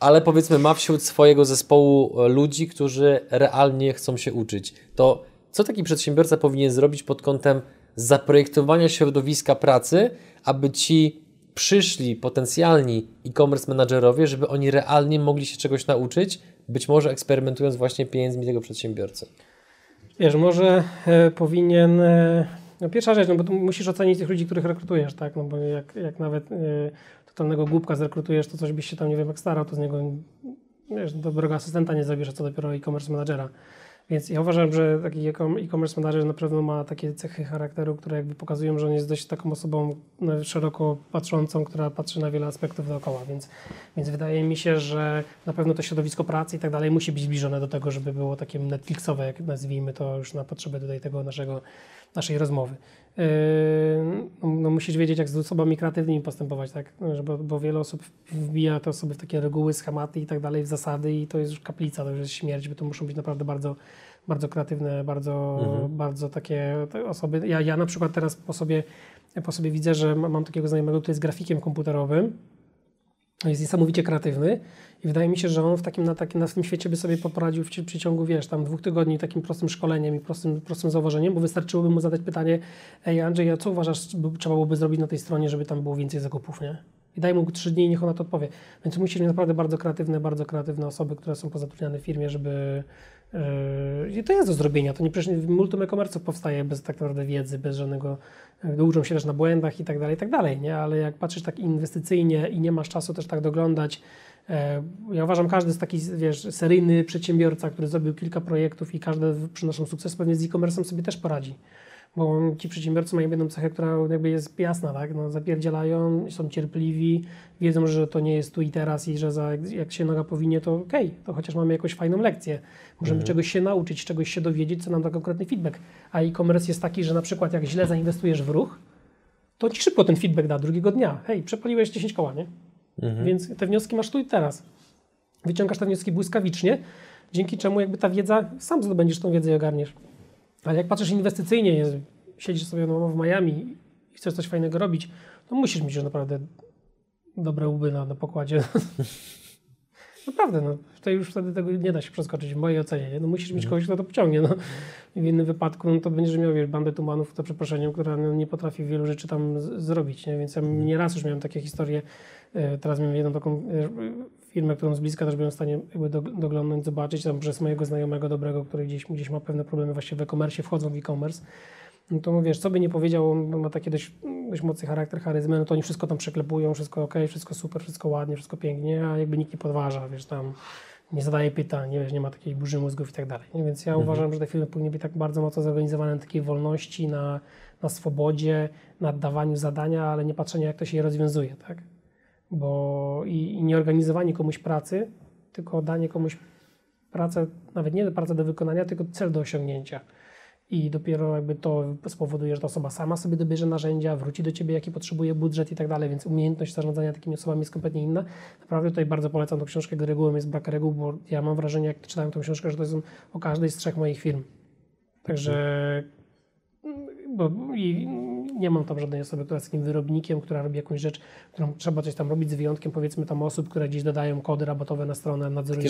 ale powiedzmy ma wśród swojego zespołu e, ludzi, którzy realnie chcą się uczyć. To co taki przedsiębiorca powinien zrobić pod kątem zaprojektowania środowiska pracy, aby ci przyszli potencjalni e-commerce menadżerowie, żeby oni realnie mogli się czegoś nauczyć, być może eksperymentując właśnie pieniędzmi tego przedsiębiorcy? Wiesz, może e, powinien. E, no pierwsza rzecz, no bo musisz ocenić tych ludzi, których rekrutujesz, tak? No bo jak, jak nawet e, totalnego głupka zrekrutujesz, to coś byś się tam, nie wiem, jak starał, to z niego wiesz, dobrego asystenta nie zabierze, co dopiero e-commerce menadżera. Więc ja uważam, że taki e-commerce manager na pewno ma takie cechy charakteru, które jakby pokazują, że on jest dość taką osobą no, szeroko patrzącą, która patrzy na wiele aspektów dookoła, więc, więc wydaje mi się, że na pewno to środowisko pracy i tak dalej musi być zbliżone do tego, żeby było takie Netflixowe, jak nazwijmy to już na potrzeby tutaj tego naszego, naszej rozmowy. Yy, no, no, musisz wiedzieć, jak z osobami kreatywnymi postępować, tak? No, bo, bo wiele osób wbija te osoby w takie reguły, schematy i tak dalej, w zasady i to jest już kaplica, to już jest śmierć, bo to muszą być naprawdę bardzo, bardzo kreatywne, bardzo, mhm. bardzo takie osoby. Ja, ja na przykład teraz po sobie, po sobie widzę, że mam takiego znajomego, który jest grafikiem komputerowym, jest niesamowicie kreatywny i wydaje mi się, że on w takim, na, takim, na tym świecie by sobie poradził w przeciągu, wiesz, tam dwóch tygodni takim prostym szkoleniem i prostym, prostym założeniem, bo wystarczyłoby mu zadać pytanie, ej Andrzej, a co uważasz, by, trzeba byłoby zrobić na tej stronie, żeby tam było więcej zakupów, nie? I daj mu trzy dni i niech on na to odpowie. Więc musisz mieć naprawdę bardzo kreatywne, bardzo kreatywne osoby, które są pozatrudniane w firmie, żeby, Yy, I to jest do zrobienia. To nie przecież multum e-commerce powstaje bez tak naprawdę wiedzy, bez żadnego. Yy, uczą się też na błędach i tak dalej, i tak dalej, nie? Ale jak patrzysz tak inwestycyjnie i nie masz czasu też tak doglądać, yy, ja uważam, każdy z taki, wiesz, seryjny przedsiębiorca, który zrobił kilka projektów i każdy przynoszą sukces, pewnie z e-commerce'em sobie też poradzi bo ci przedsiębiorcy mają jedną cechę, która jakby jest jasna, tak? No, zapierdzielają, są cierpliwi, wiedzą, że to nie jest tu i teraz i że za, jak się noga powinie, to okej, okay, to chociaż mamy jakąś fajną lekcję. Możemy mhm. czegoś się nauczyć, czegoś się dowiedzieć, co nam da konkretny feedback. A e-commerce jest taki, że na przykład jak źle zainwestujesz w ruch, to ci szybko ten feedback da drugiego dnia. Hej, przepaliłeś 10 koła, nie? Mhm. Więc te wnioski masz tu i teraz. Wyciągasz te wnioski błyskawicznie, dzięki czemu jakby ta wiedza, sam zdobędziesz tą wiedzę i ogarniesz. Ale jak patrzysz inwestycyjnie, siedzisz sobie no, w Miami i chcesz coś fajnego robić, to musisz mieć już naprawdę dobre łby na, na pokładzie. Naprawdę, no, to już wtedy tego nie da się przeskoczyć w mojej ocenie. Nie? No, musisz mieć mhm. kogoś, kto to pociągnie. No. I w innym wypadku no, to będziesz miał wiesz, bandę tumanów, to przeproszeniem, która no, nie potrafi wielu rzeczy tam z, zrobić. Nie? Więc ja mhm. nieraz już miałem takie historie. E, teraz miałem jedną taką e, firmę, którą z bliska też byłem w stanie jakby doglądnąć, zobaczyć tam przez mojego znajomego dobrego, który gdzieś, gdzieś ma pewne problemy właśnie w e-commerce, wchodzą w e-commerce. No to wiesz, co by nie powiedział, on ma taki dość, dość mocny charakter, charyzmy, no to oni wszystko tam przeklepują, wszystko ok, wszystko super, wszystko ładnie, wszystko pięknie, a jakby nikt nie podważa, wiesz, tam nie zadaje pytań, nie, wiesz, nie ma takiej burzy mózgów i tak dalej. Więc ja mhm. uważam, że te filmy powinny być tak bardzo mocno zorganizowane na takiej wolności, na, na swobodzie, na dawaniu zadania, ale nie patrzenia, jak to się rozwiązuje, tak? Bo i, i nie organizowanie komuś pracy, tylko danie komuś pracę, nawet nie pracę do wykonania, tylko cel do osiągnięcia. I dopiero jakby to spowoduje, że ta osoba sama sobie dobierze narzędzia, wróci do ciebie, jaki potrzebuje budżet i tak dalej, więc umiejętność zarządzania takimi osobami jest kompletnie inna. Naprawdę tutaj bardzo polecam tą książkę, gdy regułem jest brak reguł, bo ja mam wrażenie, jak czytałem tą książkę, że to jest o każdej z trzech moich firm. Także bo i nie mam tam żadnej osoby, która jest takim wyrobnikiem, która robi jakąś rzecz, którą trzeba coś tam robić z wyjątkiem powiedzmy tam osób, które gdzieś dodają kody rabatowe na stronę, nadzorują,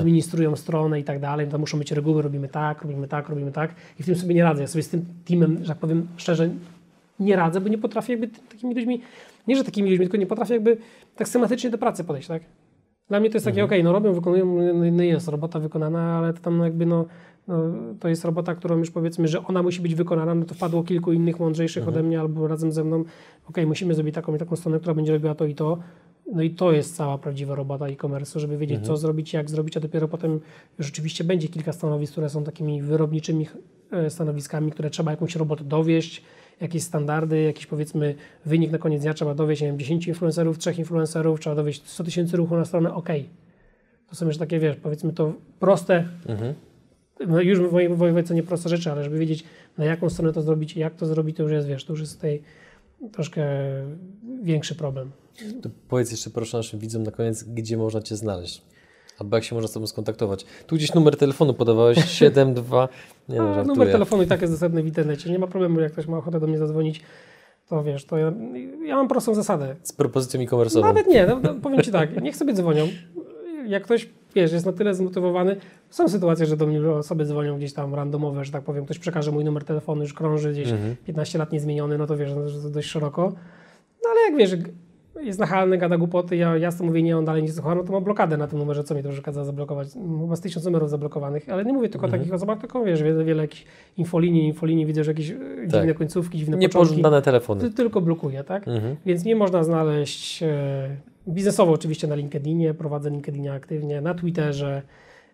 administrują stronę i tak dalej. Tam muszą być reguły, robimy tak, robimy tak, robimy tak i w tym sobie nie radzę. Ja sobie z tym teamem, że tak powiem szczerze, nie radzę, bo nie potrafię jakby takimi ludźmi, nie że takimi ludźmi, tylko nie potrafię jakby tak schematycznie do pracy podejść, tak? Dla mnie to jest takie, okej, no robią, wykonują, no, no jest robota wykonana, ale to tam jakby no, no, to jest robota, którą już powiedzmy, że ona musi być wykonana, no to wpadło kilku innych mądrzejszych ode mnie albo razem ze mną, okej, musimy zrobić taką i taką stronę, która będzie robiła to i to. No i to jest cała prawdziwa robota e-commerce, żeby wiedzieć, co zrobić, jak zrobić, a dopiero potem już rzeczywiście będzie kilka stanowisk, które są takimi wyrobniczymi e, stanowiskami, które trzeba jakąś robotę dowieść, jakieś standardy, jakiś powiedzmy wynik na koniec dnia trzeba dowieść, nie wiem, 10 influencerów, 3 influencerów, trzeba dowieść 100 tysięcy ruchu na stronę, ok. To są już takie, wiesz, powiedzmy to proste, no już w mojej, w mojej nie proste rzeczy, ale żeby wiedzieć na jaką stronę to zrobić i jak to zrobić, to już jest, wiesz, to już jest tutaj troszkę większy problem. To powiedz jeszcze proszę naszym widzom na koniec, gdzie można Cię znaleźć. Albo jak się można z Tobą skontaktować. Tu gdzieś numer telefonu podawałeś, 72... Nie no, A, numer telefonu i tak jest dostępny w internecie. Nie ma problemu, jak ktoś ma ochotę do mnie zadzwonić, to wiesz, to ja, ja mam prostą zasadę. Z propozycją e-commerce'ową. Nawet nie, no, no, powiem Ci tak, niech sobie dzwonią. Jak ktoś, wiesz, jest na tyle zmotywowany, są sytuacje, że do mnie osoby dzwonią gdzieś tam randomowe, że tak powiem, ktoś przekaże mój numer telefonu, już krąży gdzieś 15 lat niezmieniony, no to wiesz, no, że to dość szeroko. No ale jak wiesz, jest nachalny, gada głupoty, ja jasno mówię nie, on dalej nie słucha, no to ma blokadę na tym numerze, co mi to przeszkadza zablokować. Chyba z tysiąc numerów zablokowanych, ale nie mówię tylko o takich osobach, tylko wiesz, wiele, wiele jakichś infolinii, infolinii, widzę, że jakieś e, dziwne końcówki, dziwne. Niepożądane telefony. Ty, tylko blokuje, tak? Mhm. Więc nie można znaleźć e, biznesowo oczywiście na LinkedInie, prowadzę LinkedIna aktywnie, na Twitterze,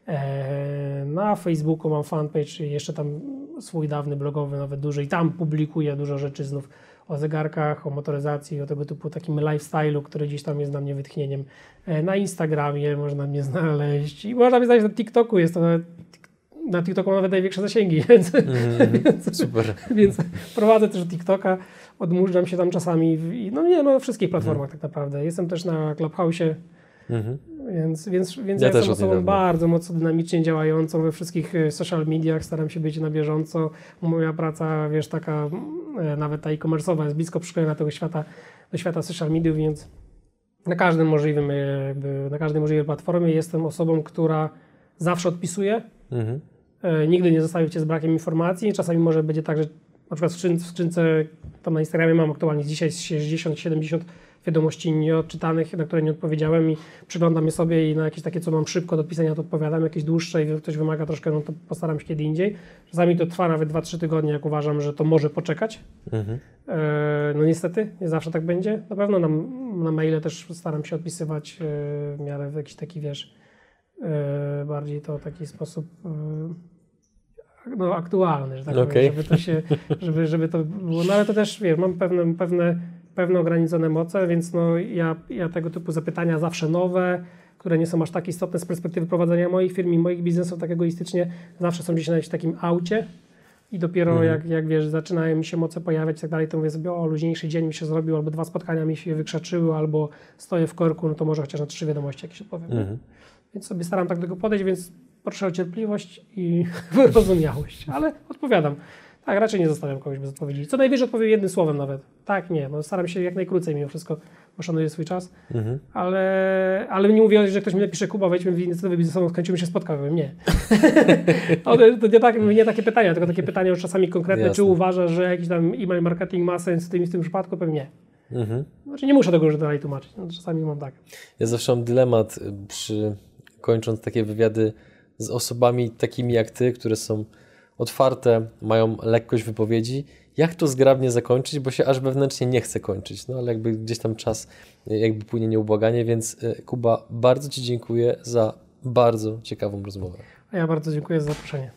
e, na Facebooku mam fanpage, jeszcze tam swój dawny blogowy, nawet duży i tam publikuję dużo rzeczy znów o zegarkach, o motoryzacji, o tego typu takim lifestyle'u, który gdzieś tam jest dla mnie wytchnieniem. E, na Instagramie można mnie znaleźć i można mnie znaleźć na TikToku, jest to nawet, na TikToku mam nawet największe zasięgi, więc, więc Super. więc prowadzę też TikToka, odmurzam się tam czasami, w, no nie, no wszystkich platformach tak naprawdę. Jestem też na Clubhouse'ie, Mhm. Więc, więc, więc Ja ja, też jestem osobą bardzo mocno dynamicznie działającą we wszystkich e, social mediach, staram się być na bieżąco. Moja praca, wiesz, taka, e, nawet ta e-commerce'owa jest blisko przyklejona tego świata, do świata social mediów, więc na każdym możliwym, e, na każdej możliwej platformie jestem osobą, która zawsze odpisuje, Mhm. Nigdy nie zostawię Cię z brakiem informacji. Czasami może będzie tak, że na przykład w skrzyn- w skrzynce, tam na Instagramie mam aktualnie dzisiaj 60-70 wiadomości nieodczytanych, na które nie odpowiedziałem i przyglądam je sobie i na jakieś takie, co mam szybko do pisania, to odpowiadam, jakieś dłuższe i ktoś wymaga troszkę, no to postaram się kiedy indziej. Czasami to trwa nawet 2-3 tygodnie, jak uważam, że to może poczekać. Mhm. E, No niestety, nie zawsze tak będzie. Na pewno na, na maile też staram się odpisywać e, w miarę w jakiś taki, wiesz, e, bardziej to taki sposób no, aktualny, że tak Okej. powiem, żeby to się, żeby, żeby to było, no ale to też, wiesz, mam pewne, pewne, pewne ograniczone moce, więc no ja, ja tego typu zapytania zawsze nowe, które nie są aż tak istotne z perspektywy prowadzenia moich firm i moich biznesów tak egoistycznie, zawsze są gdzieś na jakimś takim aucie i dopiero jak, jak wiesz, zaczynają mi się moce pojawiać i tak dalej, to mówię sobie, o, luźniejszy dzień mi się zrobił, albo dwa spotkania mi się wykrzaczyły, albo stoję w korku, no to może chociaż na trzy wiadomości jakieś odpowiem. Mhm. Więc sobie staram tak do tego podejść, więc proszę o cierpliwość i wyrozumiałość, ale odpowiadam. Tak, raczej nie zostawiam kogoś bez odpowiedzi. Co najwyżej odpowiem jednym słowem nawet. Tak, nie. No, staram się jak najkrócej mimo wszystko, bo szanuję swój czas. Mhm. Ale, ale nie mówię, że ktoś mi napisze, Kuba, wejdźmy w inicjatywę biznesową, skończymy się spotkać. Nie. to, nie, tak, nie takie pytania, tylko takie pytania już czasami konkretne. Jasne. Czy uważasz, że jakiś tam e-mail marketing ma sens w tym, i w tym przypadku? Pewnie nie. Mhm. Znaczy nie muszę tego już dalej tłumaczyć. No, czasami mam tak. Ja zawsze mam dylemat y, przy kończąc takie wywiady z osobami takimi jak ty, które są otwarte, mają lekkość wypowiedzi. Jak to zgrabnie zakończyć, bo się aż wewnętrznie nie chce kończyć. No ale jakby gdzieś tam czas y, jakby płynie nieubłaganie, więc y, Kuba, bardzo Ci dziękuję za bardzo ciekawą rozmowę. A ja bardzo dziękuję za zaproszenie.